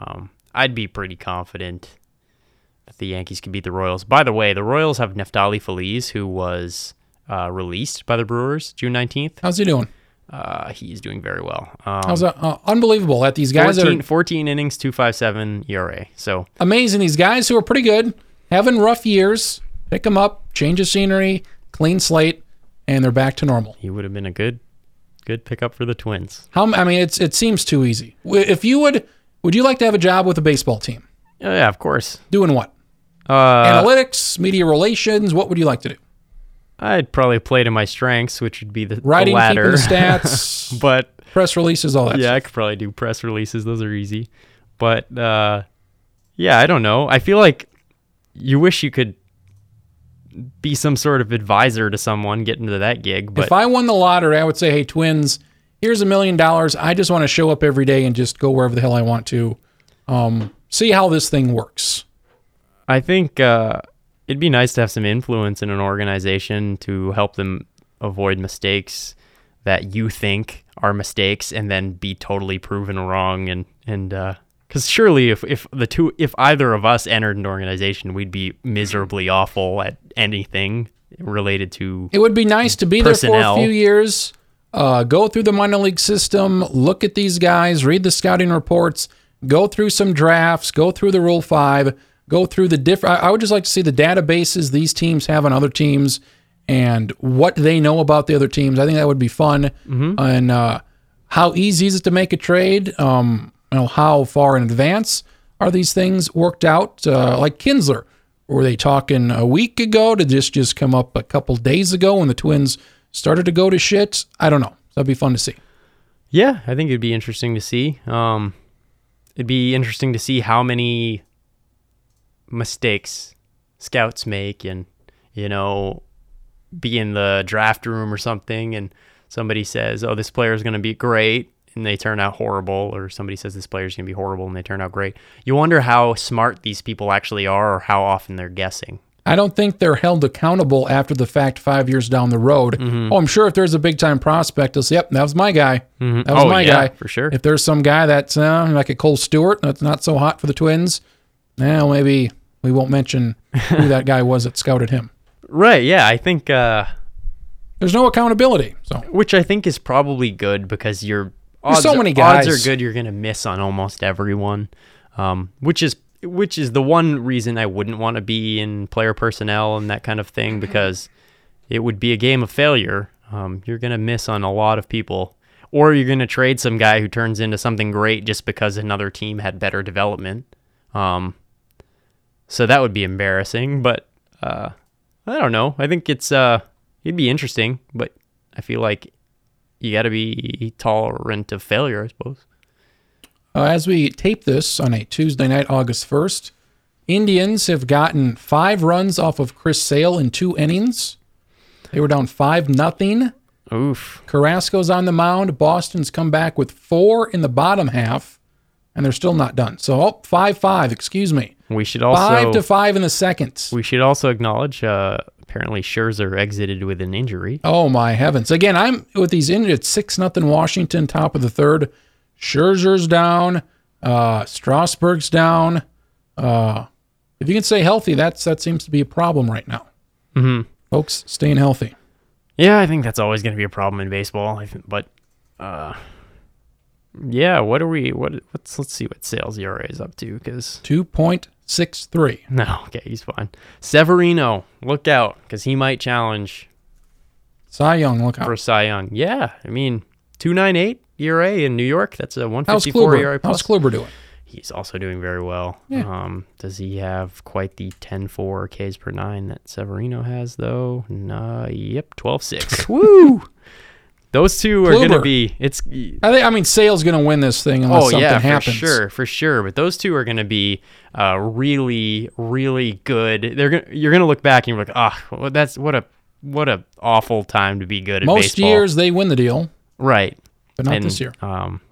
um, I'd be pretty confident that the Yankees can beat the Royals. By the way, the Royals have Neftali Feliz, who was uh, released by the Brewers June 19th. How's he doing? Uh, he's doing very well. Um, How's that? Uh, unbelievable at these guys 14, are 14 innings, 257 ERA. So amazing. These guys who are pretty good, having rough years, pick them up, change of scenery, clean slate, and they're back to normal. He would have been a good, good pickup for the Twins. How? I mean, it's it seems too easy. If you would, would you like to have a job with a baseball team? Oh, yeah, of course. Doing what? Uh, Analytics, media relations. What would you like to do? I'd probably play to my strengths, which would be the, Writing, keeping latter. the stats, but press releases, all that. yeah, I could probably do press releases. Those are easy. But uh, yeah, I don't know. I feel like you wish you could be some sort of advisor to someone, get into that gig. But if I won the lottery, I would say, "Hey, twins, here's a million dollars. I just want to show up every day and just go wherever the hell I want to. Um, see how this thing works." I think uh, it'd be nice to have some influence in an organization to help them avoid mistakes that you think are mistakes, and then be totally proven wrong. And and because surely, if if the two, if either of us entered an organization, we'd be miserably awful at anything related to. It would be nice to be there for a few years, uh, go through the minor league system, look at these guys, read the scouting reports, go through some drafts, go through the Rule Five, go through the different. I would just like to see the databases these teams have on other teams and what they know about the other teams. I think that would be fun. And uh, how easy is it to make a trade? Um, know, how far in advance are these things worked out? Uh, like Kintzler, were they talking a week ago? Did this just come up a couple days ago when the Twins started to go to shit? I don't know. That'd be fun to see. Yeah, I think it'd be interesting to see. Um, it'd be interesting to see how many mistakes scouts make, and you know, be in the draft room or something, and somebody says, "Oh, this player is going to be great," and they turn out horrible, or somebody says this player is going to be horrible, and they turn out great. You wonder how smart these people actually are, or how often they're guessing. I don't think they're held accountable after the fact five years down the road. Mm-hmm. Oh, I'm sure if there's a big time prospect, they'll say, yep, that was my guy. That was Oh, my yeah, guy. for sure. If there's some guy that's uh, like a Kohl Stewart, that's not so hot for the Twins, now maybe we won't mention who that guy was that scouted him. Right? Yeah, I think. Uh, There's no accountability. So which I think is probably good because you're odds, so many guys. odds are good you're gonna miss on almost everyone, um, which is which is the one reason I wouldn't want to be in player personnel and that kind of thing because it would be a game of failure. Um, you're gonna miss on a lot of people, or you're gonna trade some guy who turns into something great just because another team had better development. Um, so that would be embarrassing, but uh, I don't know. I think it's uh, it'd be interesting, but I feel like you got to be tolerant of failure, I suppose. uh, as we tape this on a Tuesday night, August 1st, Indians have gotten five runs off of Chris Sale in two innings. They were down five nothing. Oof. Carrasco's on the mound. Boston's come back with four in the bottom half, and they're still not done. So, oh, 5 5, excuse me. We should also Five to five in the second. we should also acknowledge uh, apparently Scherzer exited with an injury. Oh, my heavens. Again, I'm with these injuries. 6 nothing Washington, top of the third. Scherzer's down. Uh, Strasburg's down. Uh, if you can stay healthy, that's that seems to be a problem right now. Mm-hmm. Folks, staying healthy. Yeah, I think that's always going to be a problem in baseball. But uh, yeah, what are we? What? Let's let's see what Sale's ERA is up to because 2.63. no, okay, he's fine. Severino, look out because he might challenge Cy Young, look out. for Cy Young. Yeah, I mean two nine eight ERA in New York. That's a one fifty four How's fifty four Kluber? ERA How's plus. Kluber doing? He's also doing very well. Yeah. Um, does he have quite the 10-4 Ks per nine that Severino has though? Nah, yep, 12-6. Woo! Those two are gonna be. It's I think I mean Sale's going to win this thing unless oh something yeah, happens. for sure, for sure. But those two are gonna be uh, really, really good. They're gonna you're gonna look back and you're like, ah, well, that's what a what a awful time to be good at Most baseball. years they win the deal, right? but not and, this year. Um,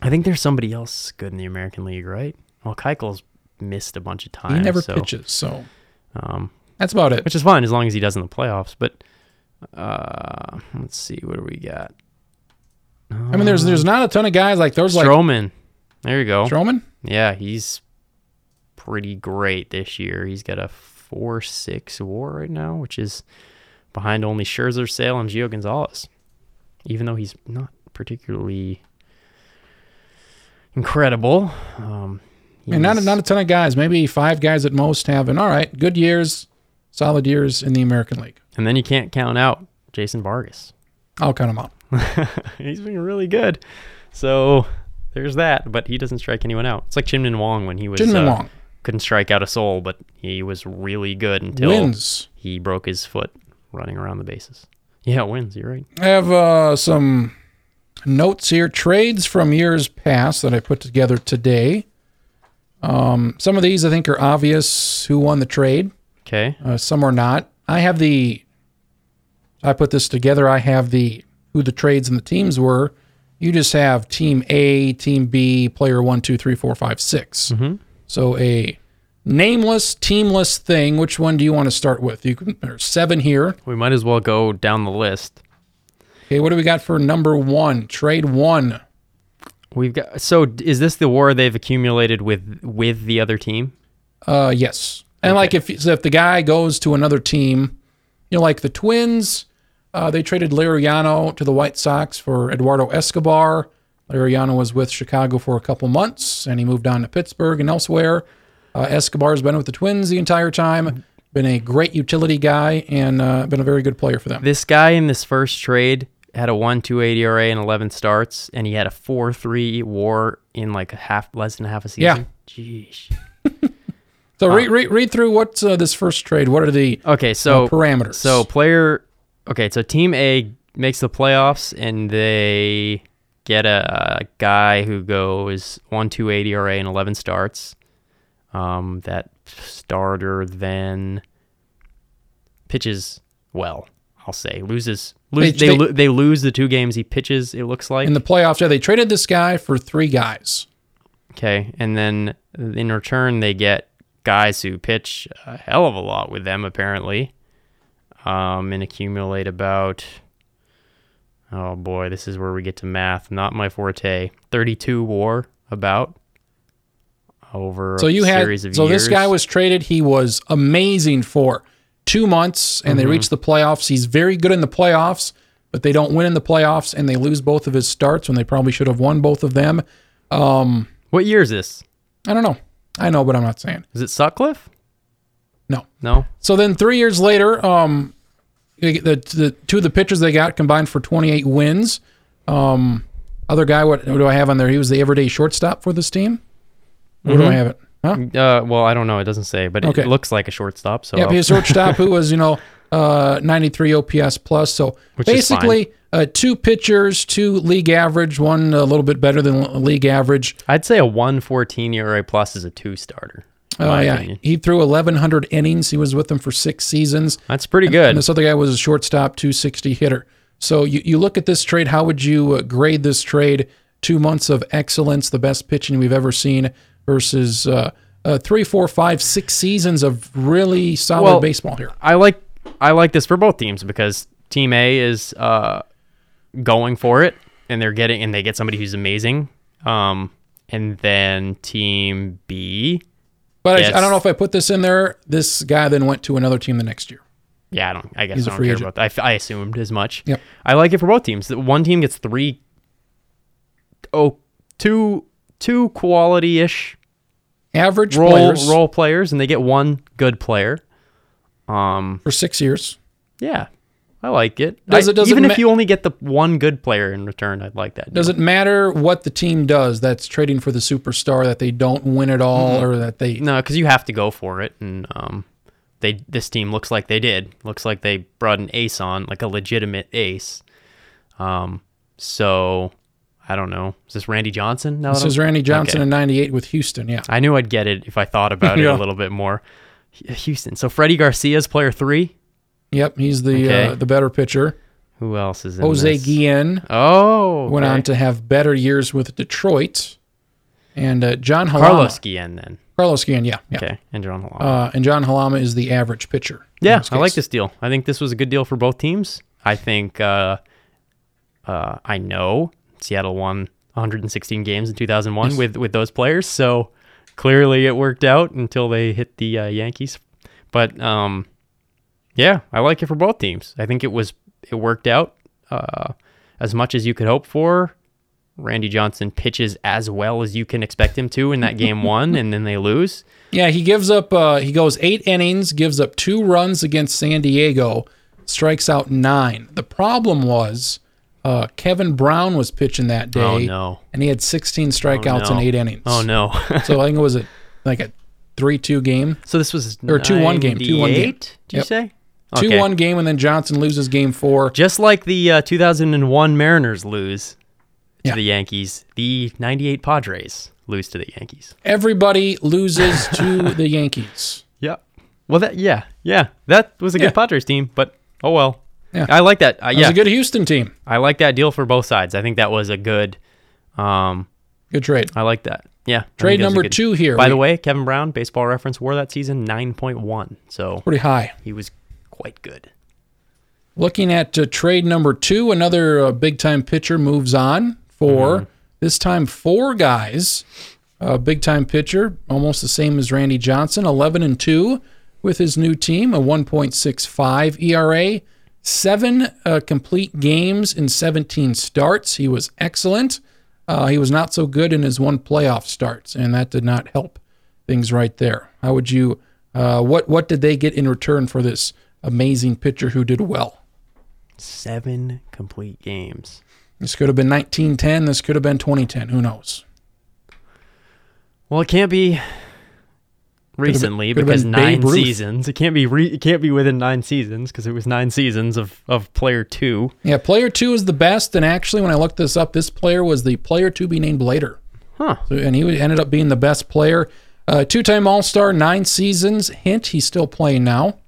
I think there's somebody else good in the American League, right? Well, Keuchel's missed a bunch of times. He never so, pitches, so Um, that's about it. which is fine as long as he does in the playoffs. But uh, let's see, what do we got? I mean, there's there's not a ton of guys like there's like Stroman. There you go. Stroman. Yeah, he's pretty great this year. He's got a four six WAR right now, which is behind only Scherzer, Sale, and Gio Gonzalez. Even though he's not particularly incredible, um, And not not a ton of guys. Maybe five guys at most having all right good years. solid years in the American League. And then you can't count out Jason Vargas. I'll count him out. He's been really good. So there's that, but he doesn't strike anyone out. It's like Chien-Ming Wang when he was uh, Wang couldn't strike out a soul, but he was really good until wins. he broke his foot running around the bases. Yeah, wins. You're right. I have uh, some notes here, trades from years past that I put together today. Um, some of these I think are obvious who won the trade. Okay. Uh, some are not. I have the. I put this together. I have the who the trades and the teams were. You just have team A, team B, player one, two, three, four, five, six. So a nameless, teamless thing. Which one do you want to start with? You can. There's seven here. We might as well go down the list. Okay, what do we got for number one? Trade one. We've got. So is this the war they've accumulated with with the other team? Uh, yes. And like if so if the guy goes to another team, you know, like the Twins, uh, they traded Liriano to the White Sox for Eduardo Escobar. Liriano was with Chicago for a couple months, and he moved on to Pittsburgh and elsewhere. Uh, Escobar's been with the Twins the entire time. Been a great utility guy and uh, been a very good player for them. This guy in this first trade had a one two eight ERA and eleven starts, and he had a four three WAR in like a half less than half a season. Yeah. Jeez. So read, read, read through what's uh, this first trade. What are the Okay, uh, so parameters? So player, okay, so team A makes the playoffs and they get a, guy who goes one two eight ERA and eleven starts. Um, that starter then pitches well. I'll say loses. Lose, They- they they- they lose the two games he pitches. It looks like in the playoffs, yeah, they traded this guy for three guys. Okay, and then in return they get guys who pitch a hell of a lot with them apparently, um, and accumulate about. Oh boy, this is where we get to math. Not my forte. Thirty-two WAR about over So you a had series of so years. this guy was traded. He was amazing for two months, and Mm-hmm. they reached the playoffs. He's very good in the playoffs, but they don't win in the playoffs, and they lose both of his starts when they probably should have won both of them. What year is this? I don't know. I know, but I'm not saying Is it Sutcliffe? No. No. So then three years later, um, the, the two of the pitchers they got combined for 28 wins. Um, other guy, what, what do I have on there? He was the everyday shortstop for this team. Where do I have it? Huh? Uh, well, I don't know. It doesn't say, but Okay. it looks like a shortstop. So Yep, his shortstop who was, you know, uh, 93 OPS plus. So Which basically, uh, two pitchers, two league average, one a little bit better than league average. I'd say a one fourteen ERA plus is a two starter. Uh, yeah, opinion. he threw 1,100 innings. He was with them for six seasons. That's pretty good. And this other guy was a shortstop, 260 hitter. So you, you look at this trade. How would you uh, grade this trade? Two months of excellence, the best pitching we've ever seen, versus uh, uh, three, four, five, six seasons of really solid Well, baseball here. I like I like this for both teams because Team A is uh, going for it and they're getting and they get somebody who's amazing. Um, and then Team B, But I, Yes. I don't know if I put this in there. This guy then went to another team the next year. yeah, I don't. I guess He's I don't care agent. about that. I assumed as much. Yep. I like it for both teams. One team gets three, oh, two two quality ish Average role players role players, and they get one good player. Um, for six years. Yeah, I like it. Does I- it- does it even ma- if you only get the one good player in return, I'd like that. Does it matter what the team does that's trading for the superstar that they don't win at all Mm-hmm. or that they No, because you have to go for it, and um, they this team looks like they did. Looks like they brought an ace on, like a legitimate ace. Um, so I don't know. Is this Randy Johnson? No, This is Randy Johnson Okay. in '98 with Houston. Yeah, I knew I'd get it if I thought about it a little bit more. Houston. So Freddie Garcia's player three. Yep, he's the Okay. uh, the better pitcher. Who else is in Jose this? Guillen Oh, went on to have better years with Detroit, and uh, John Halama. Carlos Guillen then. Carlos Guillen, yeah, yeah. Okay, and John Halama. Uh, and John Halama is the average pitcher. Yeah, I like this deal. I think this was a good deal for both teams. I think uh, uh, I know Seattle won 116 games in 2001 with with those players, so clearly it worked out until they hit the uh, Yankees. But um, yeah, I like it for both teams. I think it was it worked out uh, as much as you could hope for. Randy Johnson pitches as well as you can expect him to in that game one, and then they lose. Yeah, he gives up. Uh, he goes eight innings, gives up two runs against San Diego, strikes out nine. The problem was uh, Kevin Brown was pitching that day, Oh no! and he had 16 strikeouts no. in eight innings. Oh no! So I think it was a like a three-two game, so this was Or 2-1 game, 2-1 game. 98, Did you Yep. say? Okay. two-one game, and then Johnson loses game four. Just like the uh, 2001 Mariners lose to Yeah. the Yankees, the 98 Padres lose to the Yankees. Everybody loses to the Yankees. Yeah. Well, that yeah, yeah, that was a good Padres team, but oh well. Yeah. I like that. Uh, It was yeah, a good Houston team. I like that deal for both sides. I think that was a good. Um, Good trade. I like that. Yeah. Trade that was a number good- two here. By the way, Kevin Brown, Baseball Reference, WAR that season 9.1, so pretty high. he was quite good. Looking at uh, trade number two, another uh, big time pitcher moves on for this time four guys. Uh, big time pitcher, almost the same as Randy Johnson, 11 and 2 with his new team, a 1.65 ERA, seven uh, complete games in 17 starts. He was excellent. Uh, he was not so good in his one playoff starts, and that did not help things right there. How would you? Uh, what what did they get in return for this amazing pitcher who did well? Seven complete games. This could have been 1910. This could have been 2010. Who knows? Well, it can't be recently could've because been nine Babe Ruth. seasons. It can't be. Re- it can't be within nine seasons because it was nine seasons of of player two. Yeah, player two is the best. And actually, when I looked this up, this player was the player to be named later. Huh. So, and he ended up being the best player. Uh, Two time All Star, nine seasons. Hint, he's still playing now.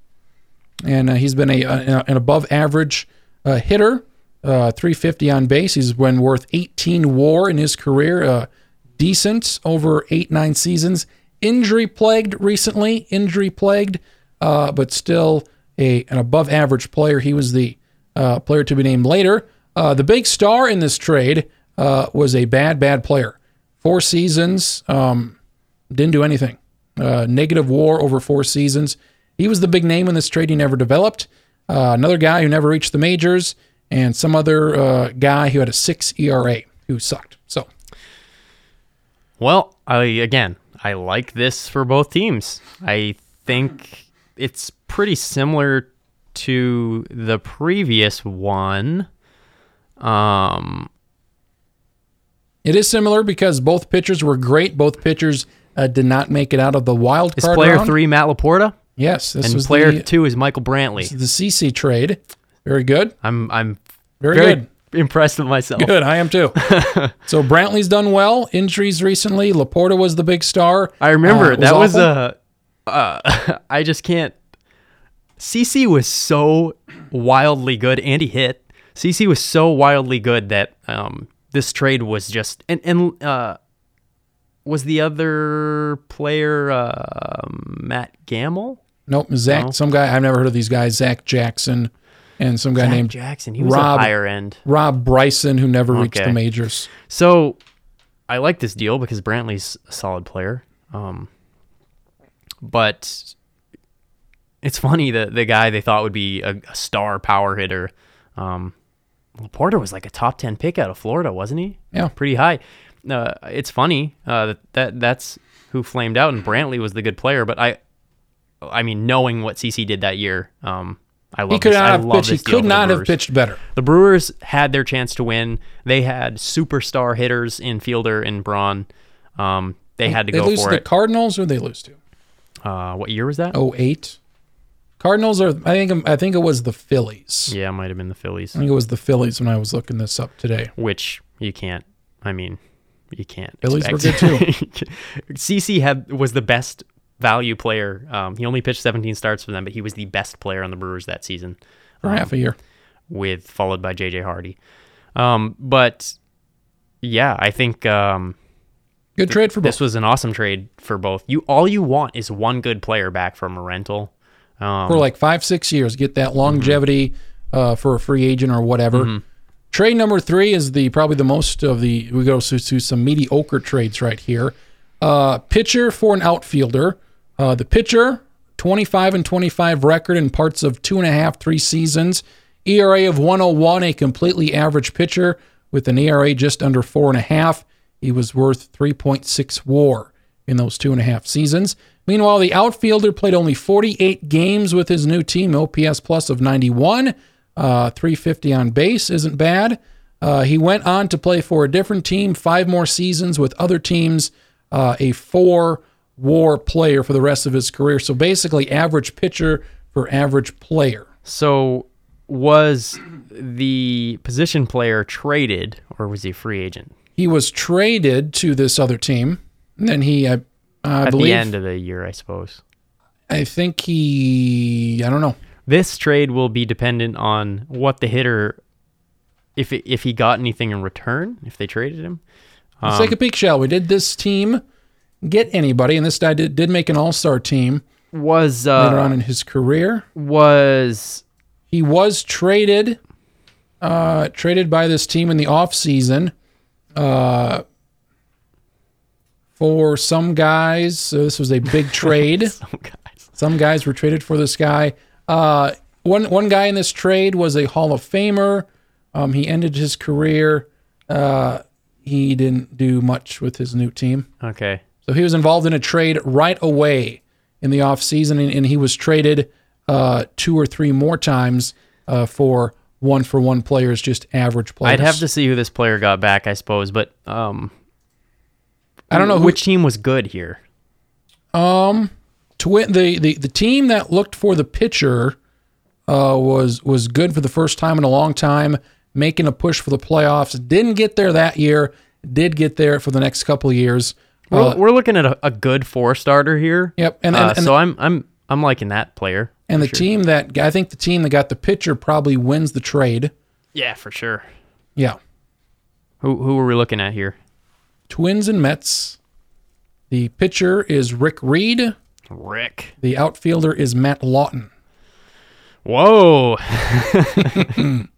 And uh, he's been a, a an above average uh, hitter, uh, 350 on base. He's been worth 18 war in his career. Uh, decent over eight, nine seasons. Injury plagued recently, injury plagued, uh, but still a an above average player. He was the uh, player to be named later. Uh, the big star in this trade uh, was a bad, bad player. Four seasons, um, didn't do anything. Uh, negative WAR over four seasons. He was the big name in this trade. He never developed. Uh, another guy who never reached the majors, and some other uh, guy who had a six ERA who sucked. So Well, I again, I like this for both teams. I think it's pretty similar to the previous one. Um, it is similar because both pitchers were great. Both pitchers uh, did not make it out of the wild is player round. three Matt LaPorta, Yes, this and player the, two is Michael Brantley. the CC trade. Very good. I'm I'm Very, very good. impressed with myself. Good. I am too. so Brantley's done well. Injuries recently. LaPorta was the big star. I remember Uh, that was a. Uh, I just can't. CC was so wildly good, and he hit. CC was so wildly good that um, this trade was just and and uh, was the other player uh, Matt Gamble? Nope. Zach. No. Some guy I've never heard of these guys. Zach Jackson, and some guy Zach named Jackson. He was Rob- a higher end. Rob Bryson who never reached Okay. the majors. So I like this deal because Brantley's a solid player. Um, but it's funny that the guy they thought would be a, a star power hitter, um, LaPorta was like a top ten pick out of Florida, wasn't he? Yeah. pretty high. Uh, it's funny uh, that, that that's who flamed out, and Brantley was the good player. But I, I mean, knowing what CC did that year, um, I love. He could this, I not have pitched. He could not have pitched better. The Brewers had their chance to win. They had superstar hitters in Fielder and Braun. Um, they had to They go lose for to the it. Cardinals or they lose to Uh, what year was that? oh eight. Cardinals are. I think. I think it was the Phillies. Yeah, it might have been the Phillies, I think it was the Phillies when I was looking this up today. which you can't. I mean, you can't. Phillies were expect- good, too. CC had was the best value player. Um, he only pitched 17 starts for them, but he was the best player on the Brewers that season. For Um, half a year. with followed by JJ Hardy. Um, but yeah, I think um, Good trade for both. this was an awesome trade for both. You all you want is one good player back from a rental. Um, for like five, six years. Get that longevity uh, for a free agent or whatever. Mm-hmm. Trade number three is the probably the most of the. We go to, to some mediocre trades right here. Uh, pitcher for an outfielder. Uh, the pitcher, 25 and 25 record in parts of two and a half, three seasons. ERA of 101, a completely average pitcher with an ERA just under four and a half. He was worth 3.6 WAR in those two and a half seasons. Meanwhile, the outfielder played only 48 games with his new team, OPS plus of 91, uh, 350 on base isn't bad. Uh, he went on to play for a different team, five more seasons with other teams, uh, a four WAR player for the rest of his career. So basically, average pitcher for average player. So was the position player traded or was he a free agent He was traded to this other team. And then he, I, I at believe, the end of the year, I suppose? I think he, I don't know. This trade will be dependent on what the hitter, if it, if he got anything in return, if they traded him. Let's Um, take a peek, shall we? Did this team get anybody? And this guy did, did make an all star team Was later on uh, in his career. was He was traded, uh, traded by this team in the offseason uh, for some guys. So this was a big trade. some guys. Some guys were traded for this guy. Uh, one one guy in this trade was a Hall of Famer. Um, he ended his career. Uh, he didn't do much with his new team. Okay. So he was involved in a trade right away in the offseason, and, and he was traded uh, two or three more times uh, for one for one players, just average players. I'd have to see who this player got back, I suppose, but um, I don't know who, which team was good here. Um, twin the, the the team that looked for the pitcher uh, was was good for the first time in a long time, making a push for the playoffs. Didn't get there that year. Did get there for the next couple of years. We're, Uh, we're looking at a, a good four starter here. Yep, and Uh, and, and, so I'm I'm I'm liking that player. and the team that I think the team that got the pitcher probably wins the trade. Yeah, for sure. Yeah, Who who are we looking at here? Twins and Mets. The pitcher is Rick Reed. Rick. The outfielder is Matt Lawton. Whoa.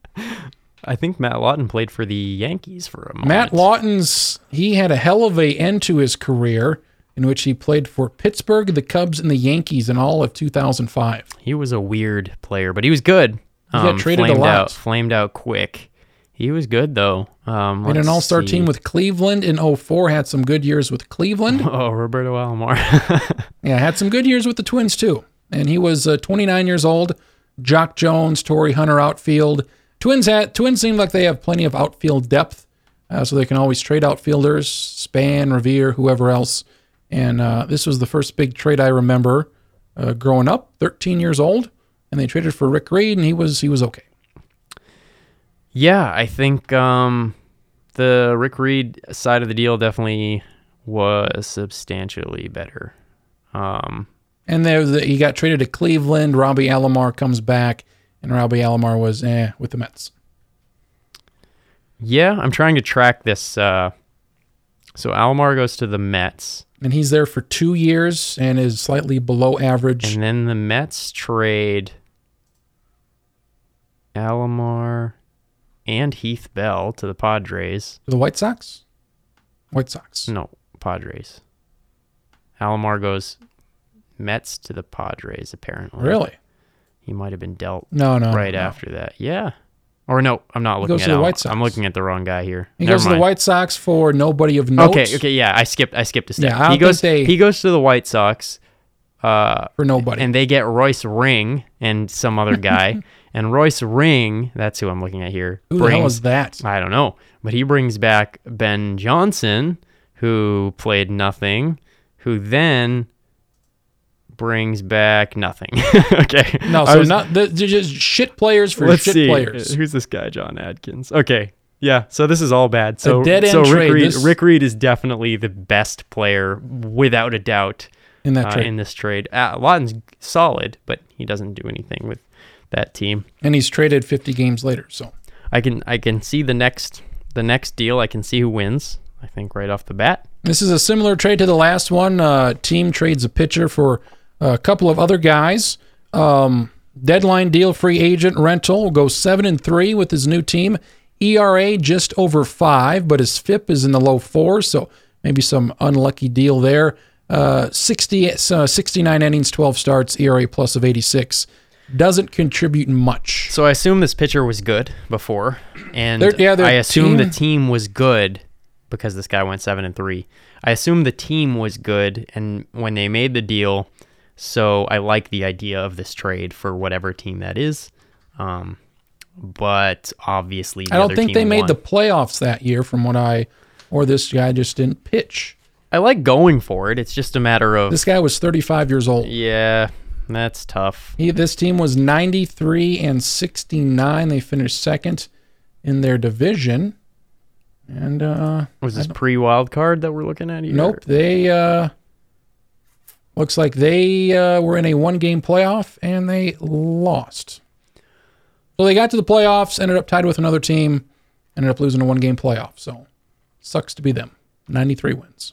I think Matt Lawton played for the Yankees for a moment. Matt Lawton's he had a hell of a end to his career in which he played for Pittsburgh, the Cubs, and the Yankees in all of 2005. He was a weird player, but he was good. He got um, traded a lot. out, flamed out quick. He was good though. Um, an all-star see. team with Cleveland in 04, had some good years with Cleveland. Oh, Roberto Alomar. yeah, had some good years with the Twins too. And he was uh, 29 years old. Jacque Jones, Torii Hunter outfield. Twins had Twins seem like they have plenty of outfield depth, uh, so they can always trade outfielders, Span, Revere, whoever else. And uh, this was the first big trade I remember uh, growing up. 13 years old, and they traded for Rick Reed, and he was he was okay. Yeah, I think um, the Rick Reed side of the deal definitely was substantially better. Um, And there the, he got traded to Cleveland. Robbie Alomar comes back, and Robbie Alomar was eh with the Mets. yeah, I'm trying to track this. Uh, so Alomar goes to the Mets, And he's there for two years and is slightly below average. and then the Mets trade Alomar and Heath Bell to the Padres. the White Sox? White Sox. No, Padres. Alomar goes Mets to the Padres, apparently. Really? He might have been dealt No, no. right no. after that. Yeah. Or no, I'm not looking at the. White Sox. I'm looking at the wrong guy here. He Never goes to the. White Sox for nobody of note. Okay, okay, yeah, I skipped I skipped a step. Yeah, he goes they- he goes to the White Sox uh For nobody. and they get Royce Ring and some other guy. and Royce Ring, that's who I'm looking at here. Who the hell is that? I don't know, but he brings back Ben Johnson, who played nothing, who then brings back nothing. okay. No, so was- not the, just shit players for Let's shit see. players. Who's this guy, Jon Adkins? Okay. Yeah, so this is all bad. So, so Rick trade. Reed, This- Rick Reed is definitely the best player, without a doubt, in that uh, trade. in this trade. Uh, Lawton's solid, but he doesn't do anything with that team. and he's traded 50 games later. So I can I can see the next the next deal. I can see who wins. I think right off the bat. this is a similar trade to the last one. Uh, team trades a pitcher for a couple of other guys. Um, deadline deal, free agent rental will go seven and three with his new team. ERA just over five, but his FIP is in the low four, so maybe some unlucky deal there. Uh, 60, uh, 69 innings, 12 starts, ERA plus of 86. Doesn't contribute much. So I assume this pitcher was good before, and Their- yeah, their I assume the team- team was good because this guy went seven and three. I assume the team was good, and when they made the deal, so I like the idea of this trade for whatever team that is. Um, but obviously, I don't think team they made won. the playoffs that year, from what I, or this guy just didn't pitch. I like going for it. It's just a matter of This guy was 35 years old. yeah, that's tough. He, this team was 93 and 69. They finished second in their division. And uh Was this pre wild card that we're looking at here? nope, they uh looks like they uh, were in a one game playoff and they lost. So they got to the playoffs, ended up tied with another team, ended up losing a one game playoff. So sucks to be them. 93 wins.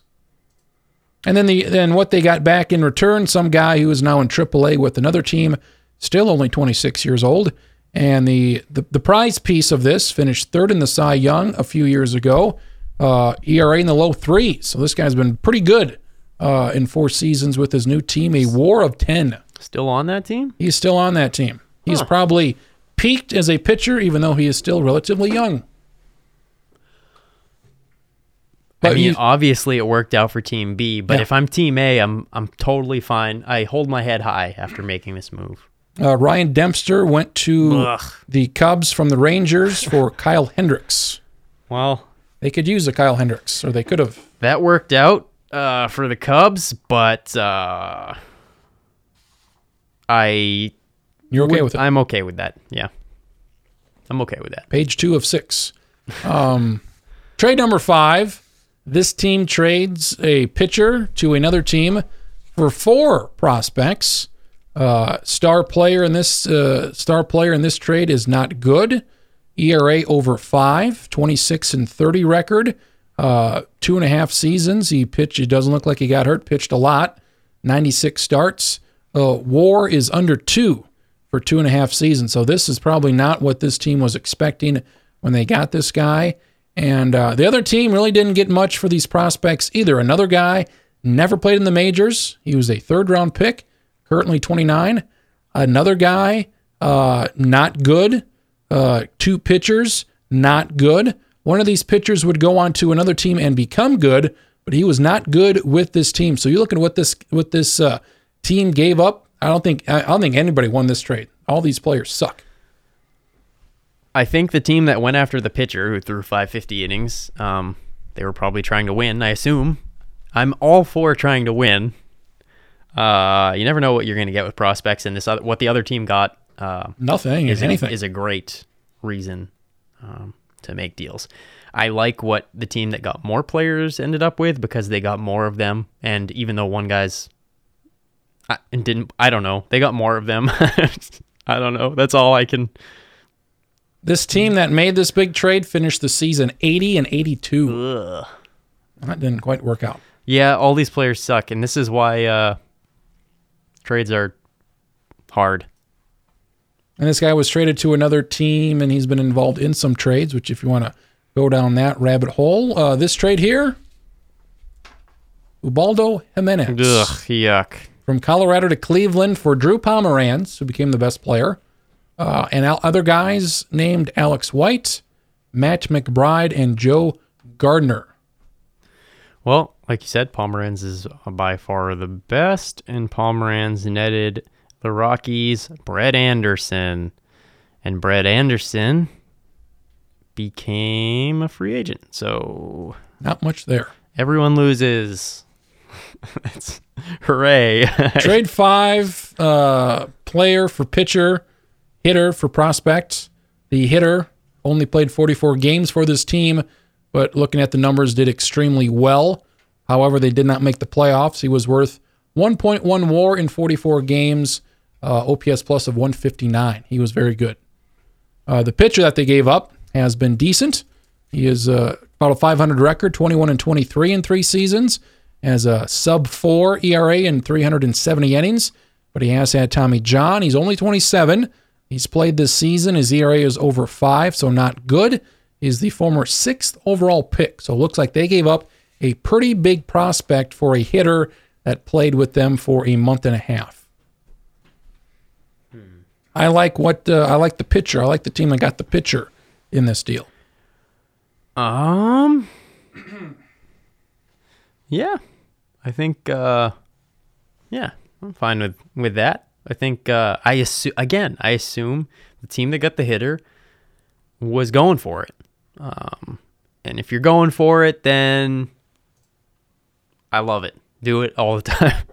And then the then what they got back in return, some guy who is now in AAA with another team, still only 26 years old. And the, the, the prize piece of this finished third in the Cy Young a few years ago. Uh, ERA in the low three. So this guy's been pretty good uh, in four seasons with his new team, a war of 10. Still on that team? He's still on that team. He's Huh. probably peaked as a pitcher, even though he is still relatively young. I mean, you- obviously it worked out for Team B, but Yeah. if I'm Team A, I'm I'm totally fine. I hold my head high after making this move. Uh, Ryan Dempster went to Ugh. the Cubs from the Rangers for Kyle Hendricks. Well, They could use a Kyle Hendricks, or they could have. that worked out uh, for the Cubs, but uh, I You're okay would- with it. I'm okay with that. Yeah, I'm okay with that. Page two of six. Um, trade number five. This team trades a pitcher to another team for four prospects. Uh, star player in this uh, star player in this trade is not good. ERA over five, 26 and 30 record. Uh, two and a half seasons. He pitched. It doesn't look like he got hurt. Pitched a lot. 96 starts. Uh, WAR is under two for two and a half seasons. So this is probably not what this team was expecting when they got this guy. And uh, the other team really didn't get much for these prospects either. Another guy never played in the majors. He was a third round pick, currently 29. Another guy, uh, not good. Uh, two pitchers, not good. One of these pitchers would go on to another team and become good, but he was not good with this team. So you look at what this what this uh, team gave up. I don't think I don't think anybody won this trade. All these players suck. I think the team that went after the pitcher who threw 550 innings, um, they were probably trying to win. I assume. I'm all for trying to win. Uh, you never know what you're going to get with prospects, and this other, what the other team got uh, Nothing is anything. A, is a great reason um, to make deals. I like what the team that got more players ended up with because they got more of them, and even though one guy's I, and didn't, I don't know, they got more of them. I don't know. That's all I can. This team that made this big trade finished the season 80 and 82. Ugh. That didn't quite work out. Yeah, all these players suck, and this is why uh, trades are hard. And this guy was traded to another team, and he's been involved in some trades. Which, if you want to go down that rabbit hole, uh, this trade here, Ubaldo Jimenez. Ugh, yuck. from Colorado to Cleveland for Drew Pomeranz, who became the best player, uh, and al- other guys named Alex White, Matt McBride, and Joe Gardner. Well, like you said, Pomeranz is by far the best, and Pomeranz netted the Rockies Brett Anderson, and Brett Anderson became a free agent. So Not much there. everyone loses. That's hooray! Trade five, uh, player for pitcher, hitter for prospect. The hitter only played 44 games for this team, but looking at the numbers, did extremely well. However, they did not make the playoffs. He was worth 1.1 WAR in 44 games, uh, OPS plus of 159. He was very good. Uh, the pitcher that they gave up has been decent. He is uh, about a 500 record, 21 and 23 in three seasons, has a sub four ERA in 370 innings. But he has had Tommy John. He's only 27. He's played this season. His ERA is over five, so not good. He's the former sixth overall pick. So it looks like they gave up a pretty big prospect for a hitter that played with them for a month and a half. I like what uh, I like the pitcher. I like the team that got the pitcher in this deal. Um. Yeah, I think. Uh, yeah, I'm fine with with that. I think uh, I assume again. I assume the team that got the hitter was going for it. Um, and if you're going for it, then I love it. Do it all the time.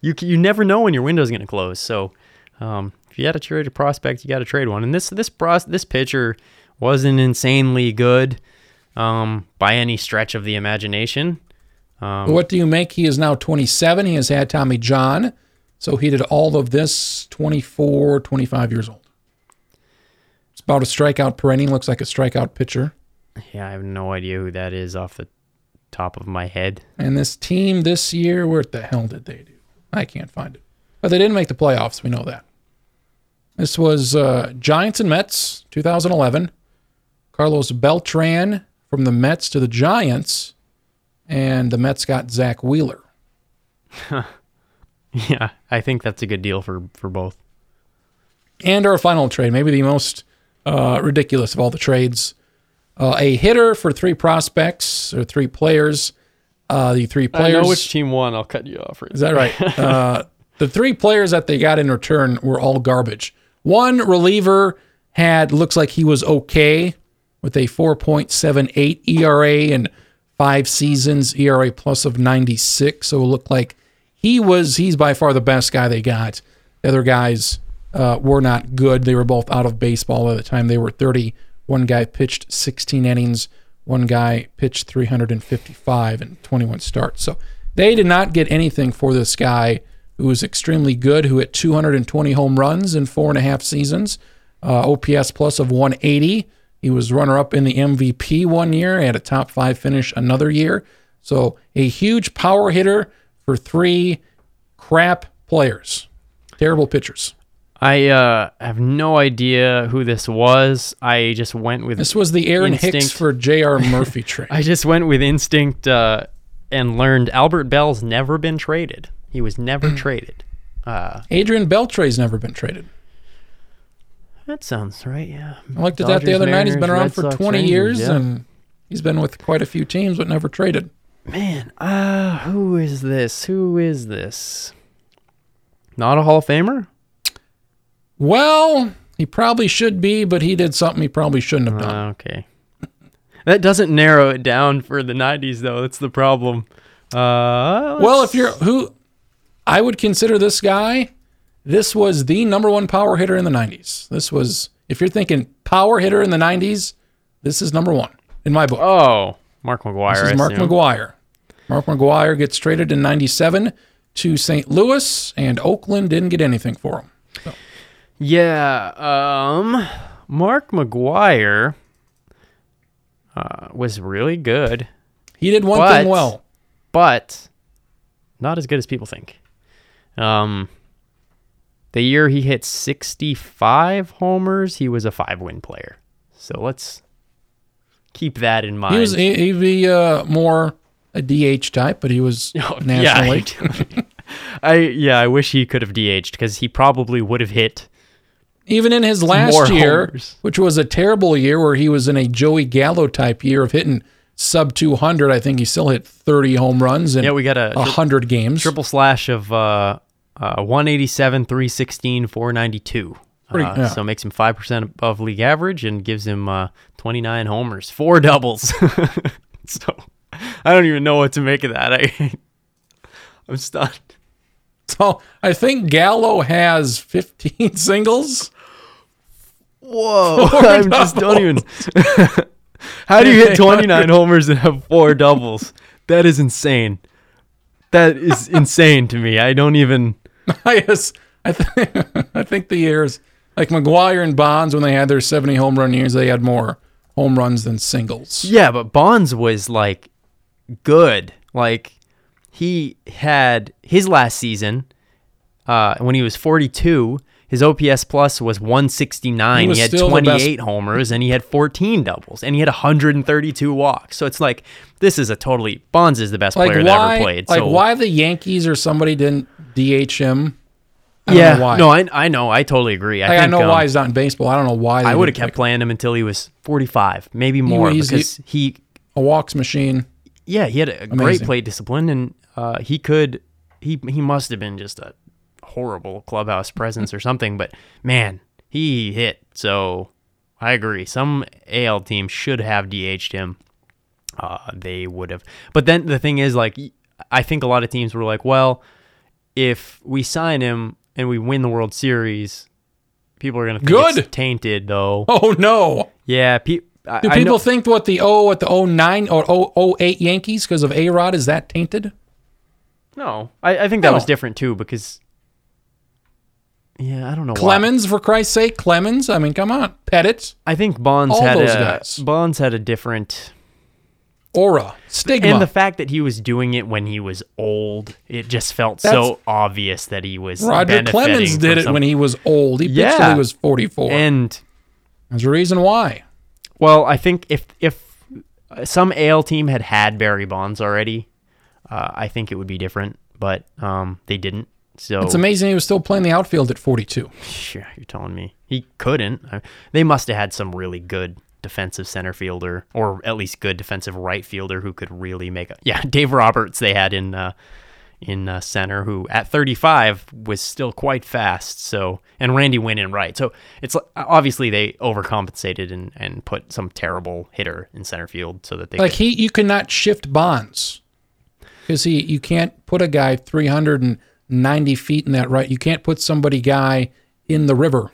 you you never know when your window's going to close. So um, if you got to trade a prospect, you got to trade one. And this this pros- this pitcher wasn't insanely good um, by any stretch of the imagination. Um, what do you make? He is now 27. He has had Tommy John. So he did all of this 24, 25 years old. It's about a strikeout per inning. Looks like a strikeout pitcher. Yeah, I have no idea who that is off the top of my head. And this team this year, what the hell did they do? I can't find it. But they didn't make the playoffs. We know that. This was uh, Giants and Mets, 2011. Carlos Beltran from the Mets to the Giants, and the Mets got Zack Wheeler. Yeah, I think that's a good deal for for both. And our final trade, maybe the most uh, ridiculous of all the trades. Uh, a hitter for three prospects or three players. Uh, the three players. I know Which team won. I'll cut you off. Right Is that right? uh, the three players that they got in return were all garbage. One reliever had looks like he was okay with a 4.78 ERA and five seasons ERA plus of 96. So it looked like he was he's by far the best guy they got. The other guys uh, were not good. They were both out of baseball at the time. They were 30. One guy pitched 16 innings. One guy pitched 355 and 21 starts. So they did not get anything for this guy who was extremely good, who hit 220 home runs in four and a half seasons, uh, OPS plus of 180. He was runner up in the MVP one year, had a top five finish another year. So a huge power hitter for three crap players, terrible pitchers. I uh, have no idea who this was. I just went with This was the Aaron Hicks for J.R. Murphy trade. I just went with instinct uh, and learned Albert Belle's never been traded. He was never Hmm. traded. Uh, Adrian Beltre's never been traded. that sounds right. Yeah. I looked at that the Dodgers, other night. He's been around Red for Sox, 20 Rangers, years yeah. and he's been with quite a few teams, but never traded. Man, uh, who is this? Who is this? Not a Hall of Famer? Well, he probably should be, but he did something he probably shouldn't have done. Uh, okay. That doesn't narrow it down for the 90s, though. That's the problem. Uh, well, if you're who, I would consider this guy. This was the number one power hitter in the 90s. This was, if you're thinking power hitter in the 90s, this is number one in my book. Oh, Mark McGwire. This is Mark. McGwire. Mark McGwire gets traded in 97 to St. Louis, and Oakland didn't get anything for him. Yeah, um, Mark McGwire uh, was really good, He did one But- thing well. but not as good as people think. Um, the year he hit 65 homers, he was a five-win player. So let's keep that in mind. He was he, he'd be uh, more a DH type, but he was Oh, National yeah. I yeah, I wish he could have DH'd because he probably would have hit. Even in his last year, homers. which was a terrible year where he was in a Joey Gallo type year of hitting sub 200, I think he still hit 30 home runs in Yeah, we got a tri- 100 games. triple slash of uh, uh, 187, 316, 492. Pretty- uh, yeah. So makes him 5% above league average and gives him uh, 29 homers, four doubles. so I don't even know what to make of that. I, I'm stunned. So I think Gallo has 15 singles. Whoa. I'm just don't even. How do you hit 29 homers and have four doubles? That is insane. That is insane to me. I don't even. I guess I think I think the years like McGwire and Bonds when they had their 70 home run years, they had more home runs than singles. Yeah, but Bonds was like good. Like he had his last season uh, when he was 42. His OPS plus was 169. He He, had still the best- 28 homers and he had 14 doubles and he had 132 walks. So it's like this is a totally Bonds is the best Like player why that ever played. like so why the Yankees or somebody didn't DH him I don't yeah, know why. no, I I know, I totally agree. I, Like, I know um, why he's not in baseball. I don't know why. they I would have kept pick playing him until he was 45, maybe more, he's- because he, a walks machine. yeah, he had a great Amazing. plate discipline, and uh, he could, he he must have been just a horrible clubhouse presence or something. But man, he hit. So I agree. Some AL team should have DH'd him. Uh, they would have. But then the thing is, like, I think a lot of teams were like, well, if we sign him and we win the World Series, people are gonna think Good. it's tainted, though. Oh no! Yeah, pe- I, Do people think what the O what the 09 or 008 Yankees because of A Rod is that tainted? No, I, I think that was different too because. Yeah, I don't know. why. Clemens, for Christ's sake, Clemens. I mean, come on, Pettitte, I think Bonds All had those a guys. Bonds had a different, aura, stigma. and the fact that he was doing it when he was old, it just felt so obvious that he was. Roger Clemens did it when he was old. He pitched Yeah. he was 44. and There's a reason why. well, I think if if some AL team had had Barry Bonds already, uh, I think it would be different. But um, they didn't. So It's amazing he was still playing the outfield at 42. Sure, you're telling me he couldn't. They must have had some really good defensive center fielder, or at least good defensive right fielder who could really make a. Yeah, Dave Roberts they had in uh, in uh, center, who at 35 was still quite fast. So and Randy Winn in right. So it's obviously they overcompensated and and put some terrible hitter in center field so that they Like could, he, you cannot shift bonds because he, you can't put a guy 390 feet in that right. You can't put somebody guy in the river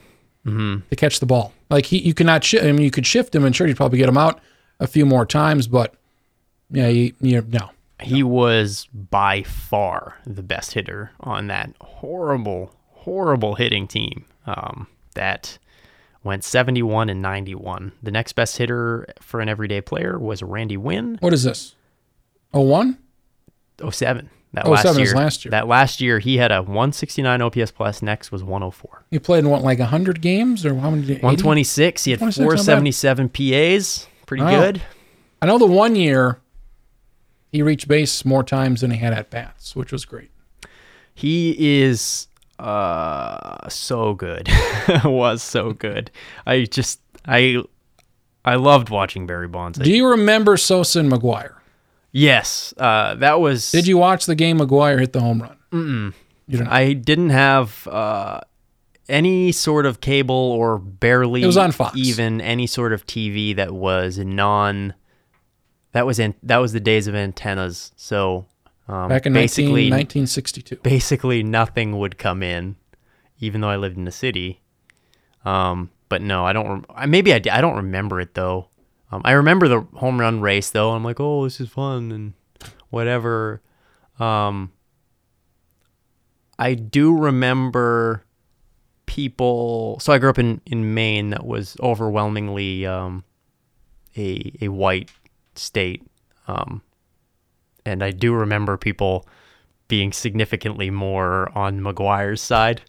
Mm-hmm. to catch the ball. Like he, you cannot shift. I mean, you could shift him, and sure, you'd probably get him out a few more times, but yeah, you, you no. he was by far the best hitter on that horrible, horrible hitting team. Um, that went 71 and 91. The next best hitter for an everyday player was Randy Winn, What is this? Oh one. 07. That 07 last year. last year. That last year he had a 169 OPS plus. Next was 104. He played in what, like hundred games or how many? 80? 126. He had 126, not bad. 477 PAs. Pretty Wow. good. I know the one year he reached base more times than he had at bats, which was great. He is uh so good. was so good. I just I I loved watching Barry Bonds. Do you remember Sosa and McGwire? Yes, uh that was Did you watch the game McGwire hit the home run? Mm-mm. You didn't. I didn't have uh any sort of cable or barely It was on Fox. even any sort of TV that was non that was in that was the days of antennas. So um, Back in 19, basically 1962. basically nothing would come in, even though I lived in the city. Um, but no, I don't. Rem- maybe I, d- I don't remember it though. Um, I remember the home run race though. I'm like, oh, this is fun and whatever. Um, I do remember people. So I grew up in in Maine, that was overwhelmingly um, a a white state. Um, and I do remember people being significantly more on McGwire's side.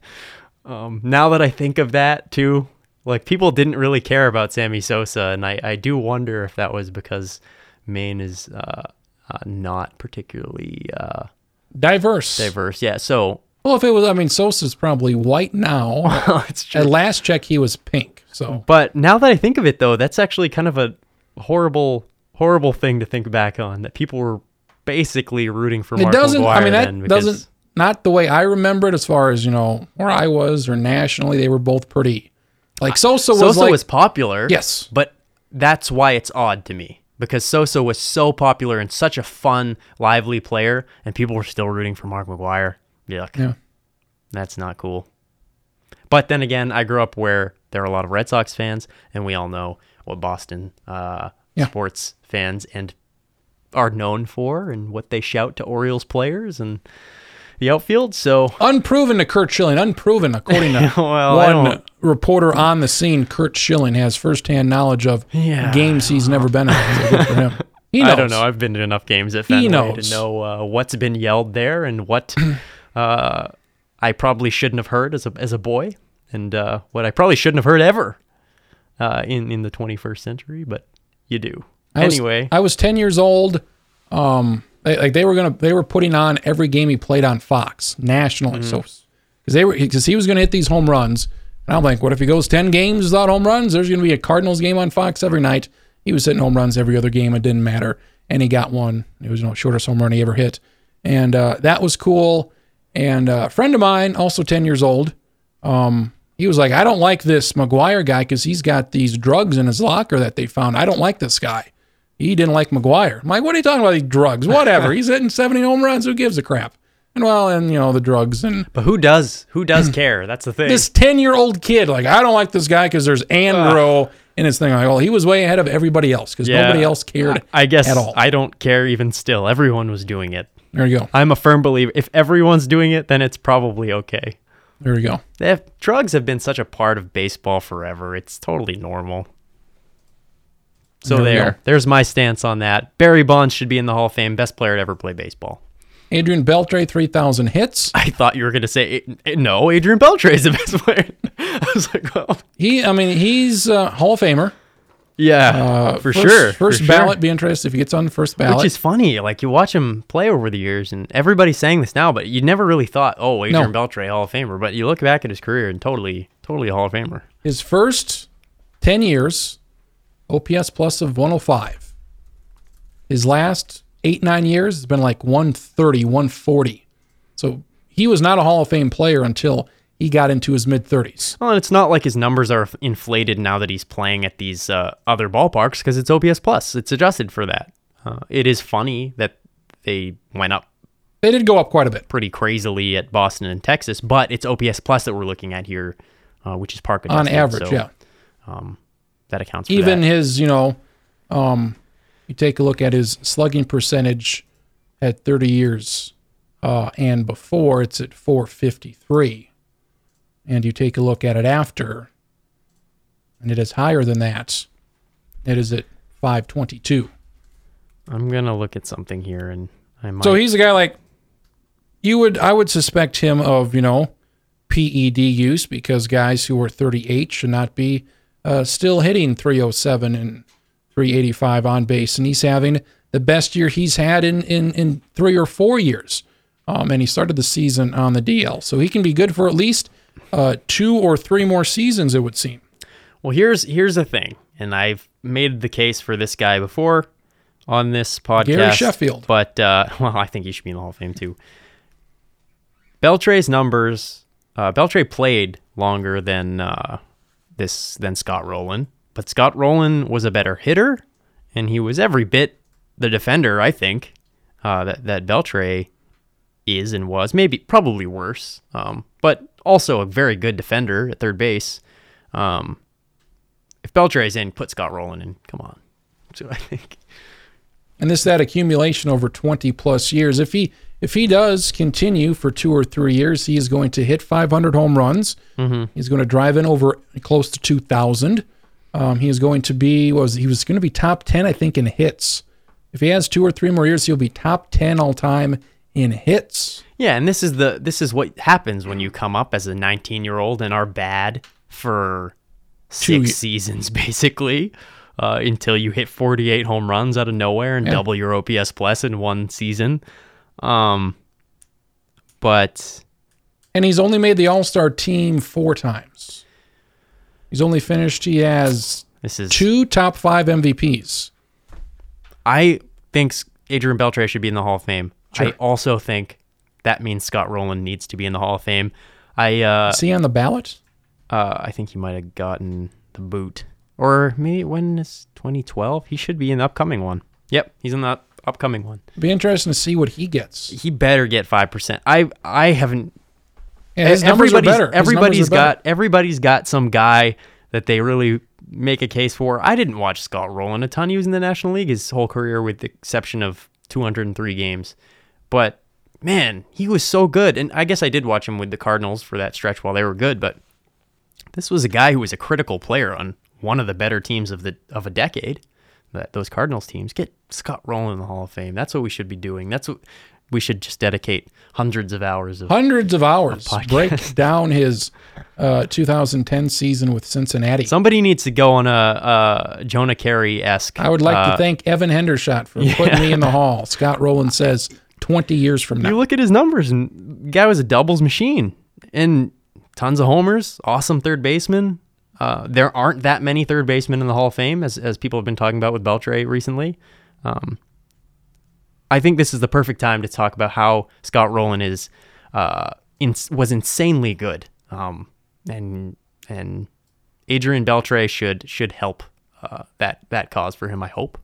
Um, now that I think of that too, like people didn't really care about Sammy Sosa, and I, I do wonder if that was because Maine is uh, uh, not particularly uh, Diverse. diverse. Yeah, so Well, if it was, I mean, Sosa's probably white now. At last check, he was pink. So But now that I think of it, though, that's actually kind of a horrible, horrible thing to think back on. That people were basically rooting for it Mark doesn't. McGwire I mean, that because- doesn't. Not the way I remember it, as far as you know, where I was or nationally, they were both pretty. Like Sosa was Sosa like, was popular. Yes. But that's why it's odd to me because Sosa was so popular and such a fun, lively player, and people were still rooting for Mark McGwire. Yuck. Yeah. That's not cool. But then again, I grew up where there are a lot of Red Sox fans, and we all know what Boston uh, Yeah. sports fans and are known for, and what they shout to Orioles players and the outfield. So unproven to Curt Schilling. Unproven, according to Well, one reporter on the scene. Curt Schilling has firsthand knowledge of Yeah. games he's never been in. Good for him. He knows. I don't know. I've been to enough games at Fenway to know uh, what's been yelled there and what uh, I probably shouldn't have heard as a as a boy, and uh, what I probably shouldn't have heard ever uh, in in the 21st century. But you do I was- anyway. I was 10 years old. Um, they, like they were gonna, they were putting on every game he played on Fox nationally. Mm-hmm. So because they were because he was going to hit these home runs. And I'm like, what if he goes 10 games without home runs? There's going to be a Cardinals game on Fox every night. He was hitting home runs every other game. It didn't matter. And he got one. It was you know, shortest home run he ever hit. And uh, that was cool. And uh, a friend of mine, also 10 years old, um, he was like, I don't like this McGwire guy because he's got these drugs in his locker that they found. I don't like this guy. He didn't like McGwire. I'm like, what are you talking about? These drugs? Whatever. he's hitting 70 home runs. Who gives a crap? And well, and you know the drugs and But who does? Who does care? That's the thing. this 10 year old kid, like, I don't like this guy because there's Andro in his thing. Like, well, he was way ahead of everybody else because Yeah. nobody else cared I guess at all. I don't care even still. Everyone was doing it. there you go. I'm a firm believer. If everyone's doing it, then it's probably okay. There you go. Have, drugs have been such a part of baseball forever. It's totally normal. So There there's my stance on that. Barry Bonds should be in the Hall of Fame, best player to ever play baseball. Adrian Beltre, 3,000 hits. I thought you were going to say eh, no. Adrian Beltre is the best player. I was like, well, He, I mean, he's a Hall of Famer. yeah, Uh, for first, sure. First for ballot, sure. be interested if he gets on the first ballot. Which is funny. Like you watch him play over the years, and everybody's saying this now, but you never really thought, oh, Adrian Beltre, Hall of Famer. But you look back at his career, and totally, totally a Hall of Famer. His first 10 years, OPS plus of 105. His last eight, nine years has been like 130, 140. So he was not a Hall of Fame player until he got into his mid 30s. Well, and it's not like his numbers are inflated now that he's playing at these uh, other ballparks because it's OPS plus. It's adjusted for that. Uh, it is funny that they went up They did go up quite a bit. pretty crazily at Boston and Texas, but it's OPS plus that we're looking at here, uh, which is park adjusted. On average, so, yeah. um, that accounts for Even that. his, you know, um, you take a look at his slugging percentage at 30 years uh, and before, it's at 453. And you take a look at it after, and it is higher than that. It is at 522. I'm gonna look at something here, and I might. So he's a guy like you would I would suspect him of, you know, PED use because guys who are 38 should not be uh, still hitting 307 and 385 on base and he's having the best year he's had in in in 3 or 4 years. Um, and he started the season on the DL. So he can be good for at least uh, two or three more seasons it would seem. Well, here's here's the thing, and I've made the case for this guy before on this podcast. Gary Sheffield. but uh, well, I think he should be in the Hall of Fame too. Beltre's numbers. Uh, Beltre played longer than uh, this than Scott Rolen, but Scott Rolen was a better hitter, and he was every bit the defender. I think uh, that that Beltre is and was maybe probably worse, um, but also a very good defender at third base. Um, if Beltre's in, put Scott Rolen in. Come on, that's what I think. and this that accumulation over 20 plus years if he if he does continue for two or three years he is going to hit 500 home runs he's going to drive in over close to 2000 um, he is going to be was he was going to be top 10 i think in hits if he has two or three more years he'll be top 10 all time in hits Yeah, and this is the this is what happens when you come up as a 19 year old and are bad for six ye- seasons basically. Uh, until you hit 48 home runs out of nowhere and Yeah. double your OPS plus in one season. Um, but and he's only made the all-star team four times he's only finished he has this is two top five mvps I think Adrian Beltre should be in the Hall of Fame. I also think that means Scott Rolen needs to be in the Hall of Fame. I uh, is he on the ballot uh, I think he might have gotten the boot, or maybe when is 2012? He should be in the upcoming one. Yep, he's in the upcoming one. be interesting to see what he gets He better get five percent. I I haven't. Yeah, his numbers are everybody's better. His everybody's are better. got everybody's got some guy that they really make a case for. I didn't watch Scott Rolen a ton. He was in the National League his whole career, with the exception of 203 games. But man, he was so good. And I guess I did watch him with the Cardinals for that stretch while they were good. But this was a guy who was a critical player on one of the better teams of the of a decade. That those Cardinals teams get Scott Rolen in the Hall of Fame. That's what we should be doing. That's what we should just dedicate hundreds of hours of. hundreds of hours podcast. break down his uh, 2010 season with Cincinnati. Somebody needs to go on a, a Jonah Keri esque. I would like uh, to thank Evan Hendershot for putting me in the hall. Scott Rolen says 20 years from now. You look at his numbers, and the guy was a doubles machine. and tons of homers, awesome third baseman. Uh, there aren't that many third basemen in the Hall of Fame, as, as people have been talking about with Beltre recently. Um, I think this is the perfect time to talk about how Scott Rolen is uh, in, was insanely good, um, and and Adrian Beltre should should help uh, that that cause for him. I hope.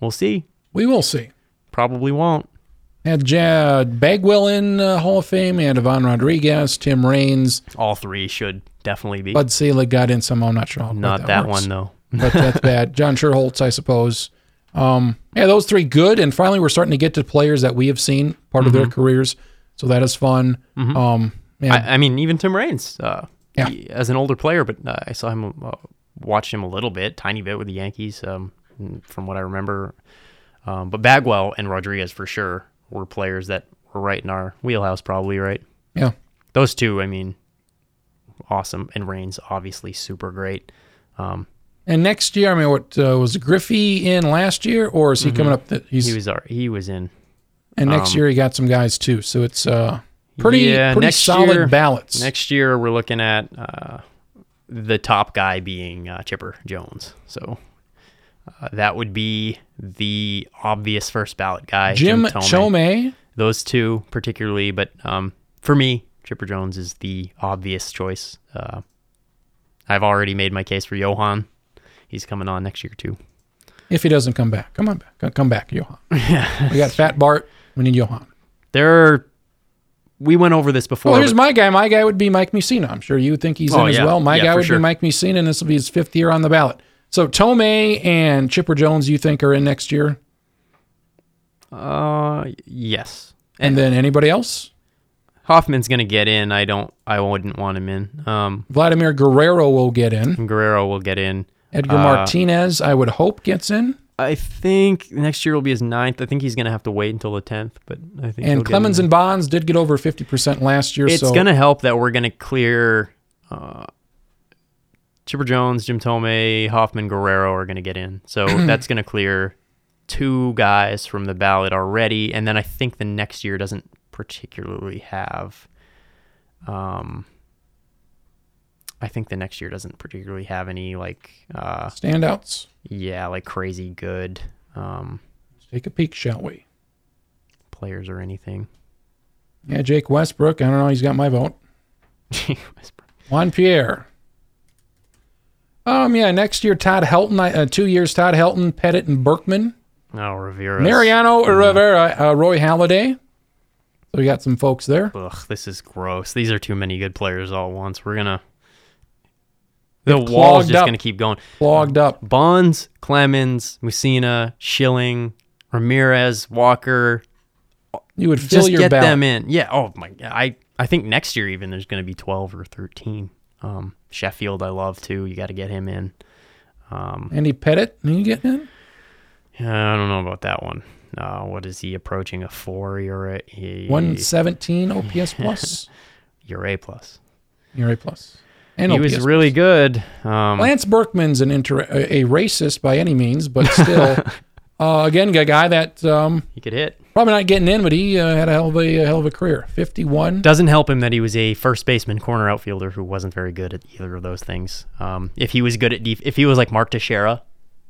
We'll see. We will see. Probably won't. Had Jad Bagwell in uh, Hall of Fame, and Ivan Rodriguez, Tim Raines, All three should definitely be. Bud Selig got in somehow. I'm not sure. How Not that, works. one though. but that's bad. John Schuerholz, I suppose. Um, yeah, those three good. And finally, we're starting to get to players that we have seen part of their careers. So that is fun. Um, yeah, I, I mean, even Tim Raines, uh, Yeah. he- as an older player, but uh, I saw him, uh, watched him a little bit, tiny bit with the Yankees, um, from what I remember. Um, but Bagwell and Rodriguez for sure were players that were right in our wheelhouse, probably right. yeah. Those two, I mean, awesome, and Raines obviously super great. Um, And next year, I mean, what uh, was Griffey in last year, or is he coming up? That he's he was our, he was in. and next um, year he got some guys too. So it's uh pretty Yeah, pretty solid year- ballots. Next year, we're looking at uh, the top guy being uh, Chipper Jones. So uh, that would be the obvious first ballot guy. Jim Thome. Chome. Those two particularly, but um, for me, Chipper Jones is the obvious choice. Uh, I've already made my case for Johan. He's coming on next year too. If he doesn't come back, come on back, Come- back, Johan. we got Fat Bart. We need Johan. There, are, we went over this before. Well, here's but- my guy. My guy would be Mike Mussina. I'm sure you think he's Oh, in as yeah. well. My Yeah, guy would sure. be Mike Mussina, and this will be his fifth year on the ballot. So Thome and Chipper Jones, you think are in next year, uh, yes. and then anybody else? Hoffman's gonna get in. I don't. I wouldn't want him in. Um, Vladimir Guerrero will get in. Guerrero will get in. Edgar Uh, Martinez, I would hope, gets in. I think next year will be his ninth. I think he's gonna have to wait until the tenth, but I think he'll And Clemens and Bonds did get over 50% last year. it's so gonna help that we're gonna clear. Uh, Chipper Jones, Jim Thome, Hoffman, Guerrero are gonna get in, so that's gonna clear two guys from the ballot already, and then I think the next year doesn't particularly have. Um, I think the next year doesn't particularly have any like uh, standouts. yeah, like crazy good um, Let's take a peek, shall we? players or anything. Yeah, Jake Westbrook. I don't know. He's got my vote. Jake Westbrook. Juan Pierre. Um, yeah, next year Todd Helton. Uh, two years Todd Helton, Pettitte, and Berkman. oh, Rivera. Mariano Rivera, uh, Roy Halladay. So we got some folks there. Ugh, this is gross. These are too many good players all at once. We're gonna. The They've wall's just up. gonna keep going. Clogged up. Bonds, Clemens, Mussina, Schilling, Ramirez, Walker. You would fill Just your get ballot. them in. Yeah. Oh my. I I think next year even there's gonna be twelve or thirteen. Um, Sheffield I love too. You got to get him in. Um, Andy Pettitte, are you getting in? yeah, I don't know about that one. Uh, what is he approaching a four? You're a, he, 117 OPS plus. You're a plus. You're A plus. And he OPS was really good. Um, Lance Berkman's an inter- a, a racist by any means, but still, uh, again, a guy that um, he could hit. Probably not getting in, but he uh, had a hell of a, a hell of a career. 51. Doesn't help him that he was a first baseman, corner outfielder who wasn't very good at either of those things. Um, if he was good at def- if he was like Mark Teixeira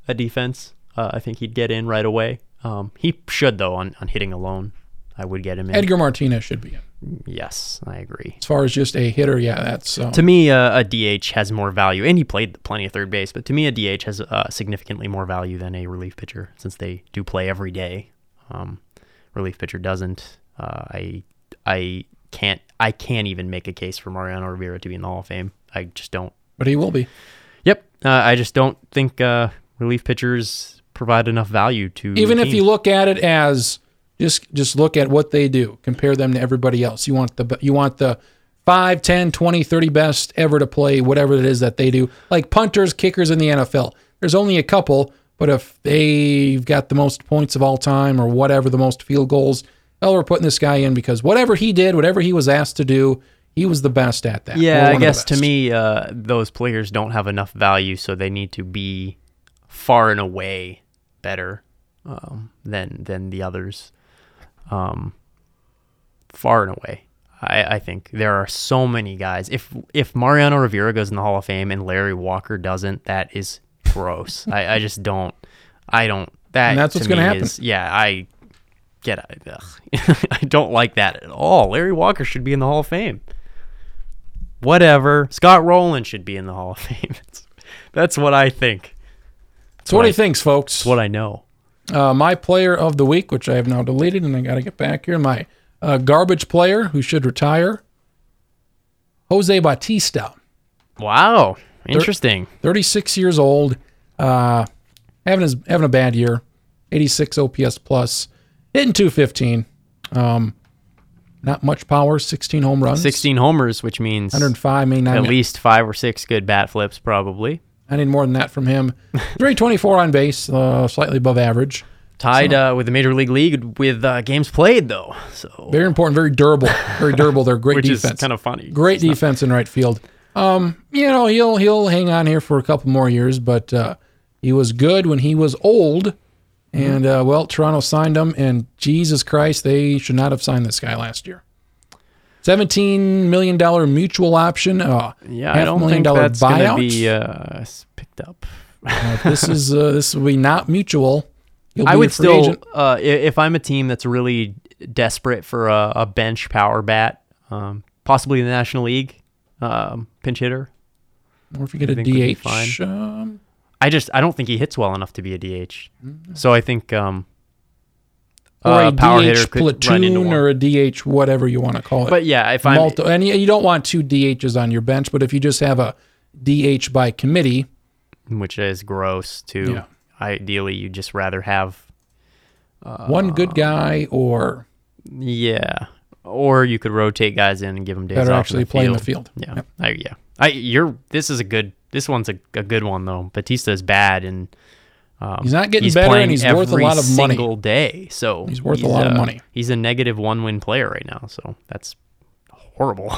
at defense, uh, I think he'd get in right away. Um, he should though on, on hitting alone. I would get him in. Edgar Martinez should be in. Yes, I agree. As far as just a hitter, yeah, that's um, To me, uh, a DH has more value, and he played plenty of third base. But to me, a DH has uh, significantly more value than a relief pitcher, since they do play every day. Um, relief pitcher doesn't. Uh, I I can't I can't even make a case for Mariano Rivera to be in the Hall of Fame. I just don't. but he will be. Yep, uh, I just don't think uh, relief pitchers provide enough value to Even if you look at it as just just look at what they do, compare them to everybody else. You want the you want the 5, 10, 20, 30 best ever to play whatever it is that they do. Like punters, kickers in the NFL. There's only a couple, but if they've got the most points of all time or whatever, the most field goals, hell, we're putting this guy in because whatever he did, whatever he was asked to do, he was the best at that. Yeah, I guess to me, uh, those players don't have enough value, so they need to be far and away better um, than than the others. Um, far and away, I, I think there are so many guys. If if Mariano Rivera goes in the Hall of Fame and Larry Walker doesn't, that is gross. I, I just don't. I don't. That And that's to what's gonna happen. is- yeah, I get. Ugh. I don't like that at all. Larry Walker should be in the Hall of Fame. Whatever. Scott Rolen should be in the Hall of Fame. That's, that's what I think. So what do Right. you think, folks? It's what I know. Uh, my player of the week, which I have now deleted, and I got to get back here. My uh, garbage player who should retire, Jose Bautista, Wow. Interesting. 36 years old, uh, having his having a bad year, 86 OPS plus, hitting 215. Um, not much power, 16 home runs, 16 homers, which means 105. I mean, at least five or six good bat flips, probably. I need more than that from him. 324 on base, uh, slightly above average. Tied uh, with the major league league with uh, games played, though. So Very important, very durable, very durable. They're great which defense. is kind of funny. Great defense in right field. Um, you know, he'll he'll hang on here for a couple more years, but uh, he was good when he was old. And uh, well, Toronto signed him, and Jesus Christ, they should not have signed this guy last year. Seventeen million dollar mutual option. Uh, Yeah, half I don't million think dollar that's buyout. be uh, picked up. Uh, this is uh, this will be not mutual. I would still, uh, if I'm a team that's really desperate for a, a bench power bat, um, possibly in the National League, um, pinch hitter. or if you get a would be DH. fine. Um, I just I don't think he hits well enough to be a DH. So I think um, or uh, a power DH hitter could run into platoon or a DH, whatever you want to call it. But yeah, if I'm Multi- and you don't want two DHs on your bench, but if you just have a DH by committee, which is gross too. Yeah. Ideally, you just rather have one good guy or yeah, or you could rotate guys in and give them days better off actually the play in field. the field. Yeah, Yep. I, yeah. I you're this is a good this one's a, a good one though. Bautista is bad and um, He's not getting he's better, and playing he's worth a lot of money. single day. So He's worth a lot of uh, money. He's a negative one win player right now. So that's horrible.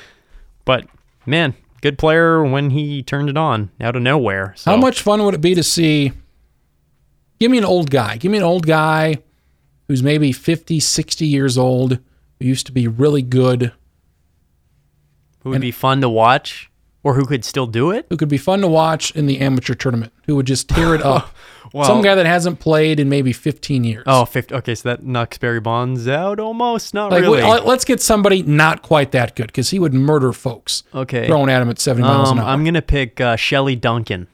but man, good player when he turned it on out of nowhere. So How much fun would it be to see? Give me an old guy. Give me an old guy who's maybe 50, 60 years old, who used to be really good, who would be fun to watch or who could still do it? who could be fun to watch in the amateur tournament, who would just tear it up. Some guy that hasn't played in maybe 15 years. Oh, 50, okay, so that knocks Barry Bonds out almost. Not Like, really. let- let's get somebody not quite that good because he would murder folks okay. throwing at him at 70 miles Um, an hour. I'm gonna pick uh, Shelley Duncan.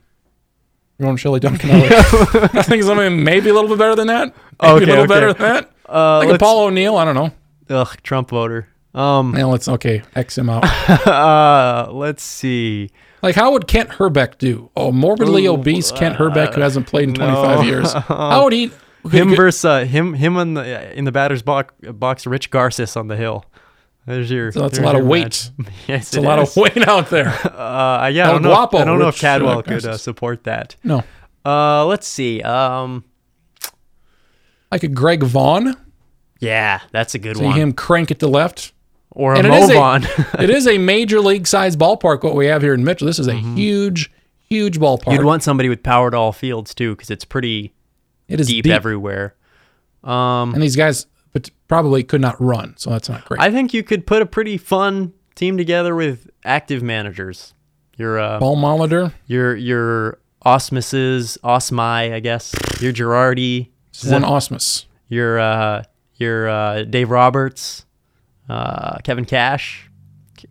You're on Shelley Duncan. I think something maybe a little bit better than that. Maybe Okay, a little okay. better than that. Uh, Like a Paul O'Neill. I don't know. Ugh, Trump voter. Um, Now let's okay, X him out. uh, let's see. like how would Kent Hrbek do? Oh, morbidly Ooh, obese Kent Hrbek who hasn't played in no. 25 years. How would he? Him versus uh, him, him in the in the batter's box, box. Rich Garces on the hill. There's your. So that's a lot of weight. yes, It's a lot of weight out there. Uh, yeah, I don't know. Guapo, I don't know if Cadwell uh, could uh, support that. No, Uh, let's see. Um, like a Greg Vaughn. Yeah, that's a good one. See one. him crank it to left. or a And it is a- it is a major league size ballpark. What we have here in Mitchell. This is a huge, huge ballpark. Mm-hmm. You'd want somebody with power to all fields too, because it's pretty it is deep, deep, everywhere. Um, and these guys but probably could not run, so that's not great. I think you could put a pretty fun team together with active managers. Your uh, Paul Molitor, your your Ausmuses, Osmai, I guess. Your Girardi, one Ausmus. your uh, your uh, Dave Roberts, uh, Kevin Cash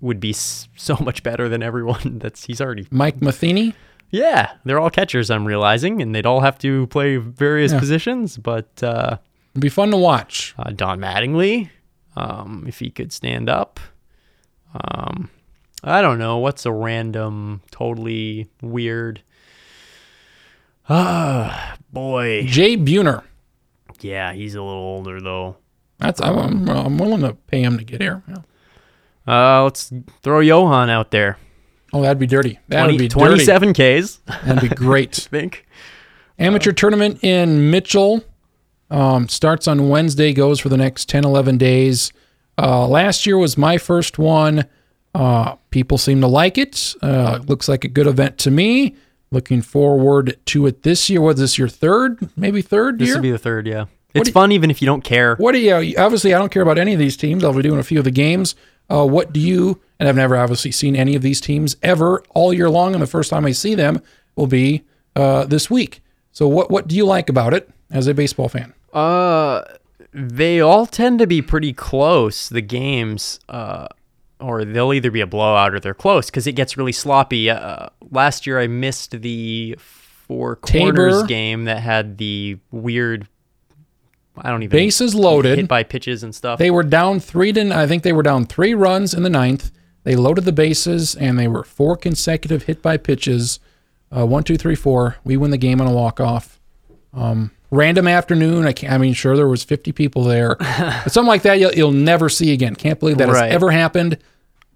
would be so much better than everyone that's he's already. Mike Matheny. Yeah, they're all catchers. I'm realizing, and they'd all have to play various Yeah. positions. But uh, It'd be fun to watch. uh, Don Mattingly, um, if he could stand up. Um, I don't know. What's a random, totally weird? Ah, boy. Jay Buhner. Yeah, he's a little older though. That's I'm, I'm, willing to pay him to get here. Yeah. Uh, let's throw Johan out there. Oh, that'd be dirty. That would 20, be dirty. 27 Ks, That'd be great. I think. Amateur tournament in Mitchell um, starts on Wednesday, goes for the next 10, 11 days. Uh, last year was my first one. Uh, people seem to like it. Uh, looks like a good event to me. Looking forward to it this year. Was this your third? Maybe third This year? would be the third, yeah. It's you- fun even if you don't care. What do you? Obviously, I don't care about any of these teams. I'll be doing a few of the games. Uh, what do you? And I've never obviously seen any of these teams ever all year long. And the first time I see them will be uh, this week. So what what do you like about it as a baseball fan? Uh, they all tend to be pretty close. The games, uh, or they'll either be a blowout or they're close because it gets really sloppy. Uh, last year I missed the four corners Tabor. game that had the weird. I don't even Bases hit loaded. by pitches and stuff. They were down three to. I think they were down three runs in the ninth. They loaded the bases and they were four consecutive hit by pitches. Uh, one, two, three, four. We win the game on a walk off. Um, random afternoon. I can't. I mean, sure there was 50 people there, but something like that you'll, you'll never see again. Can't believe that Right. has ever happened.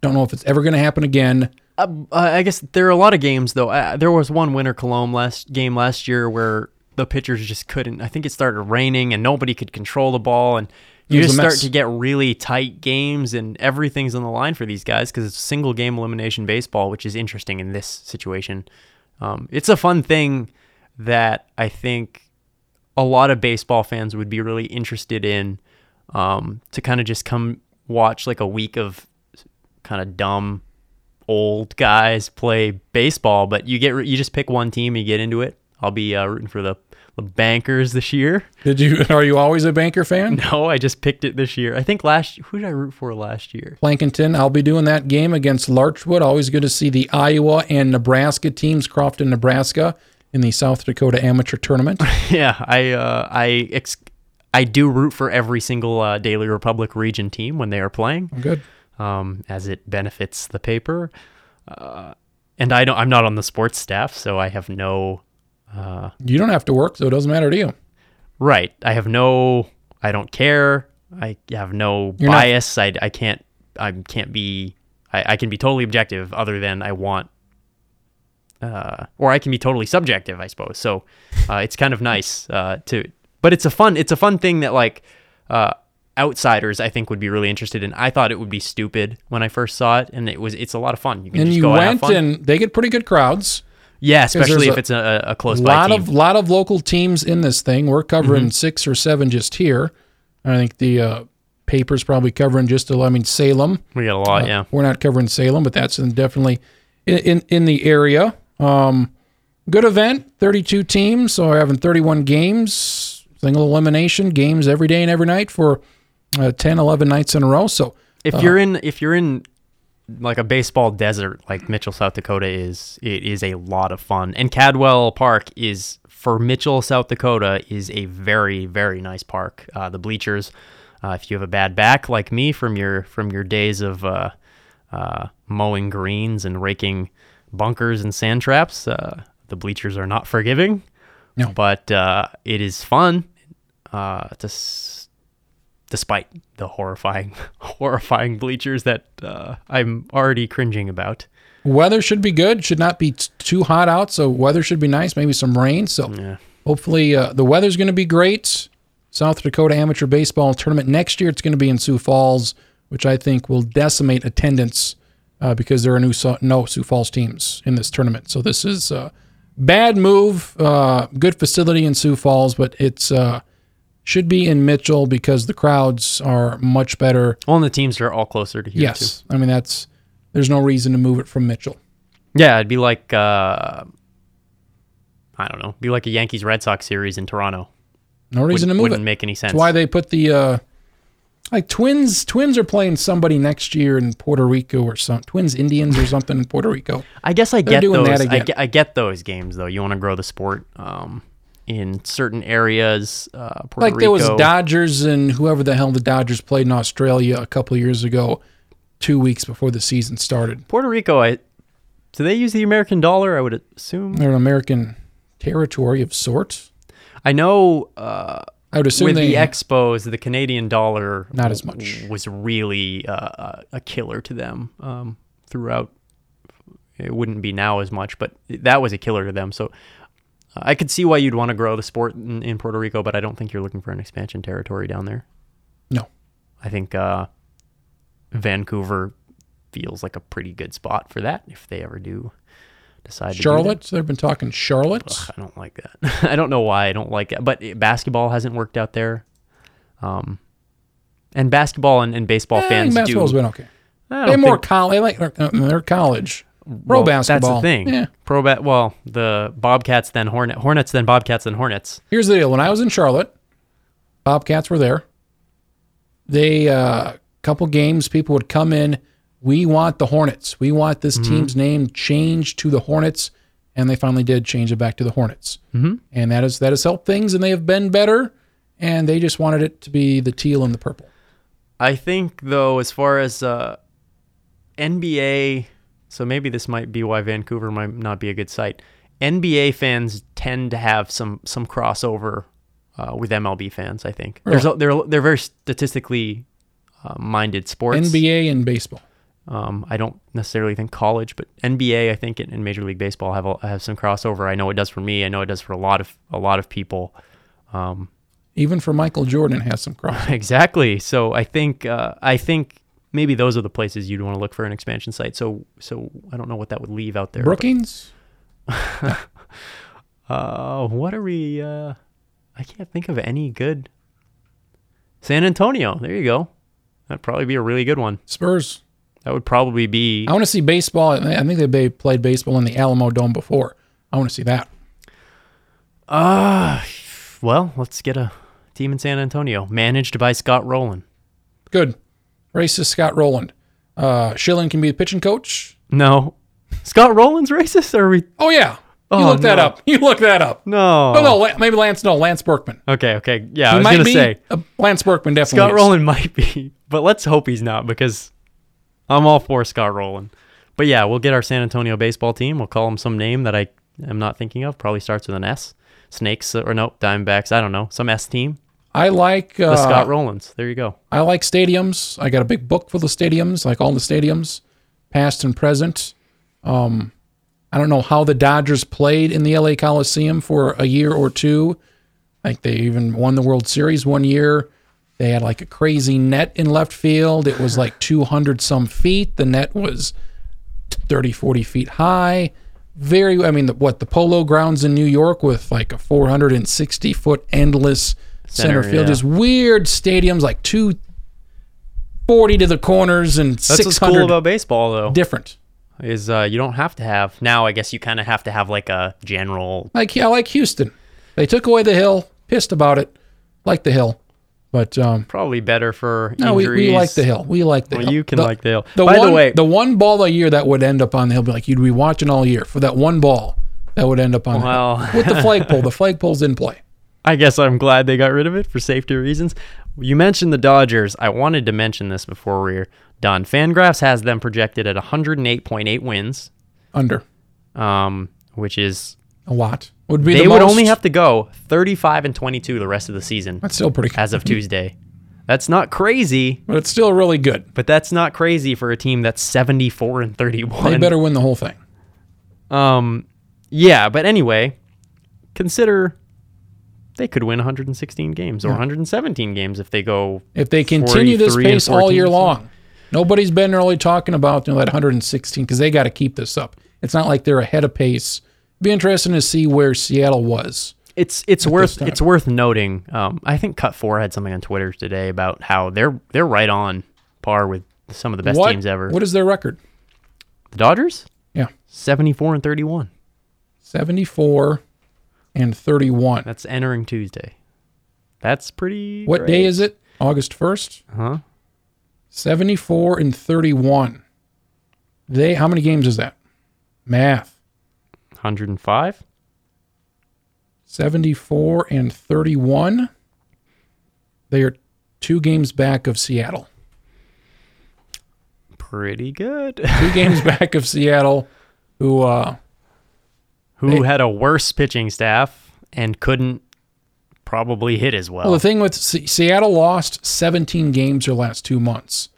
Don't know if it's ever going to happen again. Uh, I guess there are a lot of games though. Uh, there was one Winter Cologne last game last year where the pitchers just couldn't. I think it started raining and nobody could control the ball, and you just start to get really tight games, and everything's on the line for these guys because it's single game elimination baseball, which is interesting in this situation. Um, it's a fun thing that I think a lot of baseball fans would be really interested in um, to kind of just come watch like a week of kind of dumb old guys play baseball, but you get you just pick one team, you get into it. I'll be uh, rooting for the the Bankers this year. Did you? Are you always a banker fan? No, I just picked it this year. I think last who did I root for last year? Plankinton. I'll be doing that game against Larchwood. Always good to see the Iowa and Nebraska teams, Crofton, Nebraska, in the South Dakota Amateur Tournament. yeah, I uh, I ex- I do root for every single uh, Daily Republic region team when they are playing, Good. Um, as it benefits the paper. Uh, and I don't. I'm not on the sports staff, so I have no. Uh, You don't have to work, so it doesn't matter to you. Right. I have no. I don't care. I have no You're not- bias. I, I can't. I can't be. I, I can be totally objective, other than I want. Uh, or I can be totally subjective, I suppose. So, uh, it's kind of nice uh, to. But it's a fun. It's a fun thing that like. Uh, outsiders I think would be really interested in. I thought it would be stupid when I first saw it, and it was. It's a lot of fun. You can And just you go and have went, fun. and they get pretty good crowds. yeah, especially if it's a, a close lot of lot of local teams in this thing. We're covering Mm-hmm. six or seven just here. I think the uh, paper's probably covering just. a- I mean, Salem. we got a lot. yeah. We're not covering Salem, but that's in, definitely in, in in the area. Um, good event. Thirty-two teams, so we're having thirty-one games. Single elimination games every day and every night for uh, 10, 11 nights in a row. So if you're in if you're in like a baseball desert like Mitchell, South Dakota is, it is a lot of fun. And Cadwell Park is for Mitchell, South Dakota is a very very nice park. Uh, the bleachers, uh, if you have a bad back like me from your from your days of uh, uh, mowing greens and raking bunkers and sand traps, uh, the bleachers are not forgiving. No. But uh, it is fun. Uh, to despite the horrifying, horrifying bleachers that uh, I'm already cringing about. weather should be good. Should not be t- too hot out. So weather should be nice. Maybe some rain. So Yeah. hopefully uh, the weather's going to be great. South Dakota Amateur Baseball Tournament next year. It's going to be in Sioux Falls, which I think will decimate attendance uh, because there are new no Sioux Falls teams in this tournament. So this is a bad move. Uh, good facility in Sioux Falls, but it's uh, should be in Mitchell because the crowds are much better. Well, and the teams are all closer to here Yes, I mean that's there's no reason to move it from Mitchell. Yeah, it'd be like uh, I don't know, be like a Yankees Red Sox series in Toronto. No reason Wouldn't, to move it. wouldn't it. make any sense. That's why they put the uh like twins twins are playing somebody next year in Puerto Rico or some twins Indians or something in Puerto Rico. I guess I They're get those. I get, I get those games though. You want to grow the sport um, in certain areas. Uh, Puerto Like there was Dodgers and whoever the hell the Dodgers played in Australia a couple of years ago, two weeks before the season started. Puerto Rico. I do they use the American dollar? I would assume. They're an American territory of sorts. I know. Uh, I would assume with they the expos, the Canadian dollar Not as much. was really uh, a- a killer to them um, throughout. It wouldn't be now as much, but that was a killer to them. So uh, I could see why you'd want to grow the sport in, in Puerto Rico, but I don't think you're looking for an expansion territory down there. No. I think uh, Vancouver feels like a pretty good spot for that if they ever do decide to do that. Charlotte. They've been talking Charlotte. I don't like that. I don't know why I don't like it, but it- basketball hasn't worked out there. Um, and basketball and, and baseball Eh, fans basketball's do. been okay. They're more college. They like they're college. Pro well, basketball. That's the thing. Yeah. Pro bat. Well, the Bobcats then Hornet, Hornets then Bobcats then Hornets. Here's the deal. When I was in Charlotte, Bobcats were there. They uh couple games, people would come in. We want the Hornets. We want this team's name changed to the Hornets, and they finally did change it back to the Hornets. Mm-hmm. And that is that has helped things, and they have been better. And they just wanted it to be the teal and the purple. I think though, as far as uh, NBA, so maybe this might be why Vancouver might not be a good site. NBA fans tend to have some some crossover uh, with MLB fans. I think there's a, they're they're very statistically uh, minded sports. NBA and baseball. Um, I don't necessarily think college, but NBA, I think, and and Major League Baseball have a, have some crossover. I know it does for me. I know it does for a lot of a lot of people. Um, Even for Michael Jordan, has some crossover. exactly. So I think uh, I think maybe those are the places you'd want to look for an expansion site. So so I don't know what that would leave out there. but, Brookings. uh, what are we? Uh, I can't think of any good. San Antonio. There you go. That'd probably be a really good one. Spurs. That would probably be. I want to see baseball. I think they played baseball in the Alamo Dome before. I want to see that. Uh, well, let's get a team in San Antonio managed by Scott Rolen. Good. Racist Scott Rolen. Uh, Schilling can be the pitching coach. No, Scott Rolen's racist. Or are we? Oh yeah, you Oh, look that no. up. You look that up. No. Oh no, maybe Lance. No, Lance Berkman. Okay. Okay. Yeah, I was gonna be. say uh, Lance Berkman definitely. Scott is. Rolen might be, but let's hope he's not because I'm all for Scott Rolen. But yeah, we'll get our San Antonio baseball team. We'll call them some name that I am not thinking of. Probably starts with an S. Snakes or no Diamondbacks. I don't know. Some S team. I like uh, The Scott Rolens. There you go. I like stadiums. I got a big book full of stadiums, like all the stadiums, past and present. Um, I don't know how the Dodgers played in the LA Coliseum for a year or two. Like they even won the World Series one year. They had like a crazy net in left field. It was like 200 some feet. The net was 30, 40 feet high. Very, I mean, the, what, the Polo Grounds in New York with like a 460 foot endless center, Center, field. yeah. Just weird stadiums, like 240 to the corners and six hundred. That's what's cool about baseball, though, different. is uh, you don't have to have. Now, I guess you kind of have to have like a general. Like, I like Houston. They took away the hill, pissed about it, like the hill. But um, Probably better for no, we, injuries. we like the hill. We like the Well, hill. you can The- like the hill. The By one, the way, the one ball a year that would end up on the hill, be like you'd be watching all year for that one ball that would end up on Well- the hill. with the flagpole. The flagpole's in play. I guess I'm glad they got rid of it for safety reasons. You mentioned the Dodgers. I wanted to mention this before we're done. Fangraphs has them projected at 108.8 wins, Under um, which is a lot would be. they the would only have to go 35 and 22 the rest of the season That's still pretty. as of Tuesday. That's not crazy, but it's still really good. but that's not crazy for a team that's 74 and 31. They better win the whole thing. Um, yeah, but anyway, consider they could win 116 games or 117 games if they go. If they continue this 43 and pace all 14, year long, nobody's been really talking about you know, that 116 because they got to keep this up. It's not like they're ahead of pace. Be interesting to see where Seattle was. It's it's worth it's worth noting. Um, I think Cut4 had something on Twitter today about how they're they're right on par with some of the best what, teams ever. What is their record? the Dodgers, Yeah, 74 and 31. 74 and 31. That's entering Tuesday. That's pretty. What day is it? August 1st? Huh? 74 and 31. They how many games is that? Math. 105. 74 and 31. They are two games back of Seattle. Pretty good. Two games back of Seattle, who uh, Who They- had a worse pitching staff and couldn't probably hit as well. well, the thing with Se- Seattle lost 17 games their last two months.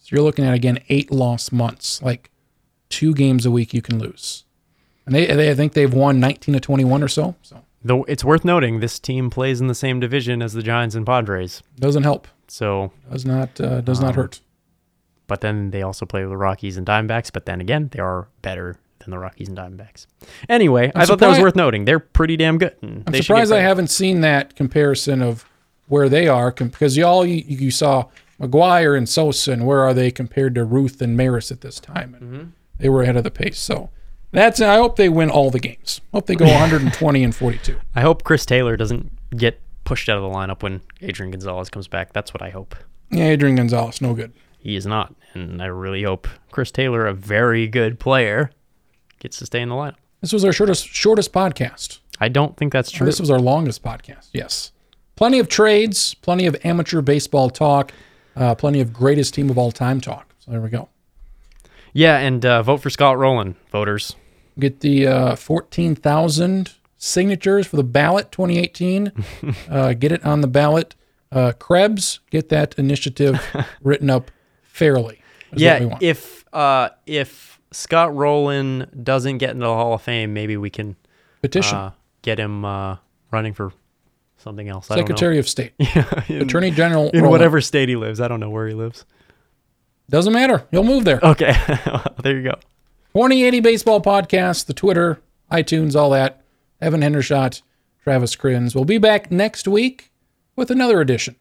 So you're looking at again eight lost months, like two games a week you can lose. And they, they I think they've won 19 to 21 or so. So Though it's worth noting, this team plays in the same division as the Giants and Padres. doesn't help. So, Does not uh, does not Um, hurt. but then they also play with the Rockies and Diamondbacks. But then again, they are better than the Rockies and Diamondbacks. Anyway, i thought that was worth noting. They're pretty damn good. I'm surprised I haven't seen that comparison of where they are because y'all you, you saw McGwire and Sosa and where are they compared to Ruth and Maris at this time? And mm-hmm. they were ahead of the pace. So that's I hope they win all the games. Hope they go 120 and 42. I hope Chris Taylor doesn't get pushed out of the lineup when Adrian Gonzalez comes back. That's what I hope. Yeah, Adrian Gonzalez, no good. He is not, and I really hope Chris Taylor, a very good player, gets to stay in the lineup. This was our shortest shortest podcast. I don't think that's true. This was our longest podcast. Yes. Plenty of trades, plenty of amateur baseball talk, uh, plenty of greatest team of all time talk. So there we go. yeah, and uh, vote for Scott Rolen, voters. Get the uh, 14,000 signatures for the ballot 2018. uh, get it on the ballot. Uh, Krebs, get that initiative written up fairly. is what we Yeah, if uh, if Scott Rolen doesn't get into the Hall of Fame, maybe we can Petition. uh, get him uh, running for something else. I don't know. Secretary of State. in, Attorney General. in Rolen. whatever state he lives. I don't know where he lives. Doesn't matter. He'll move there. Okay, there you go. 2080 Baseball Podcast, the Twitter, iTunes, all that. Evan Hendershot, Travis Kriens. We'll be back next week with another edition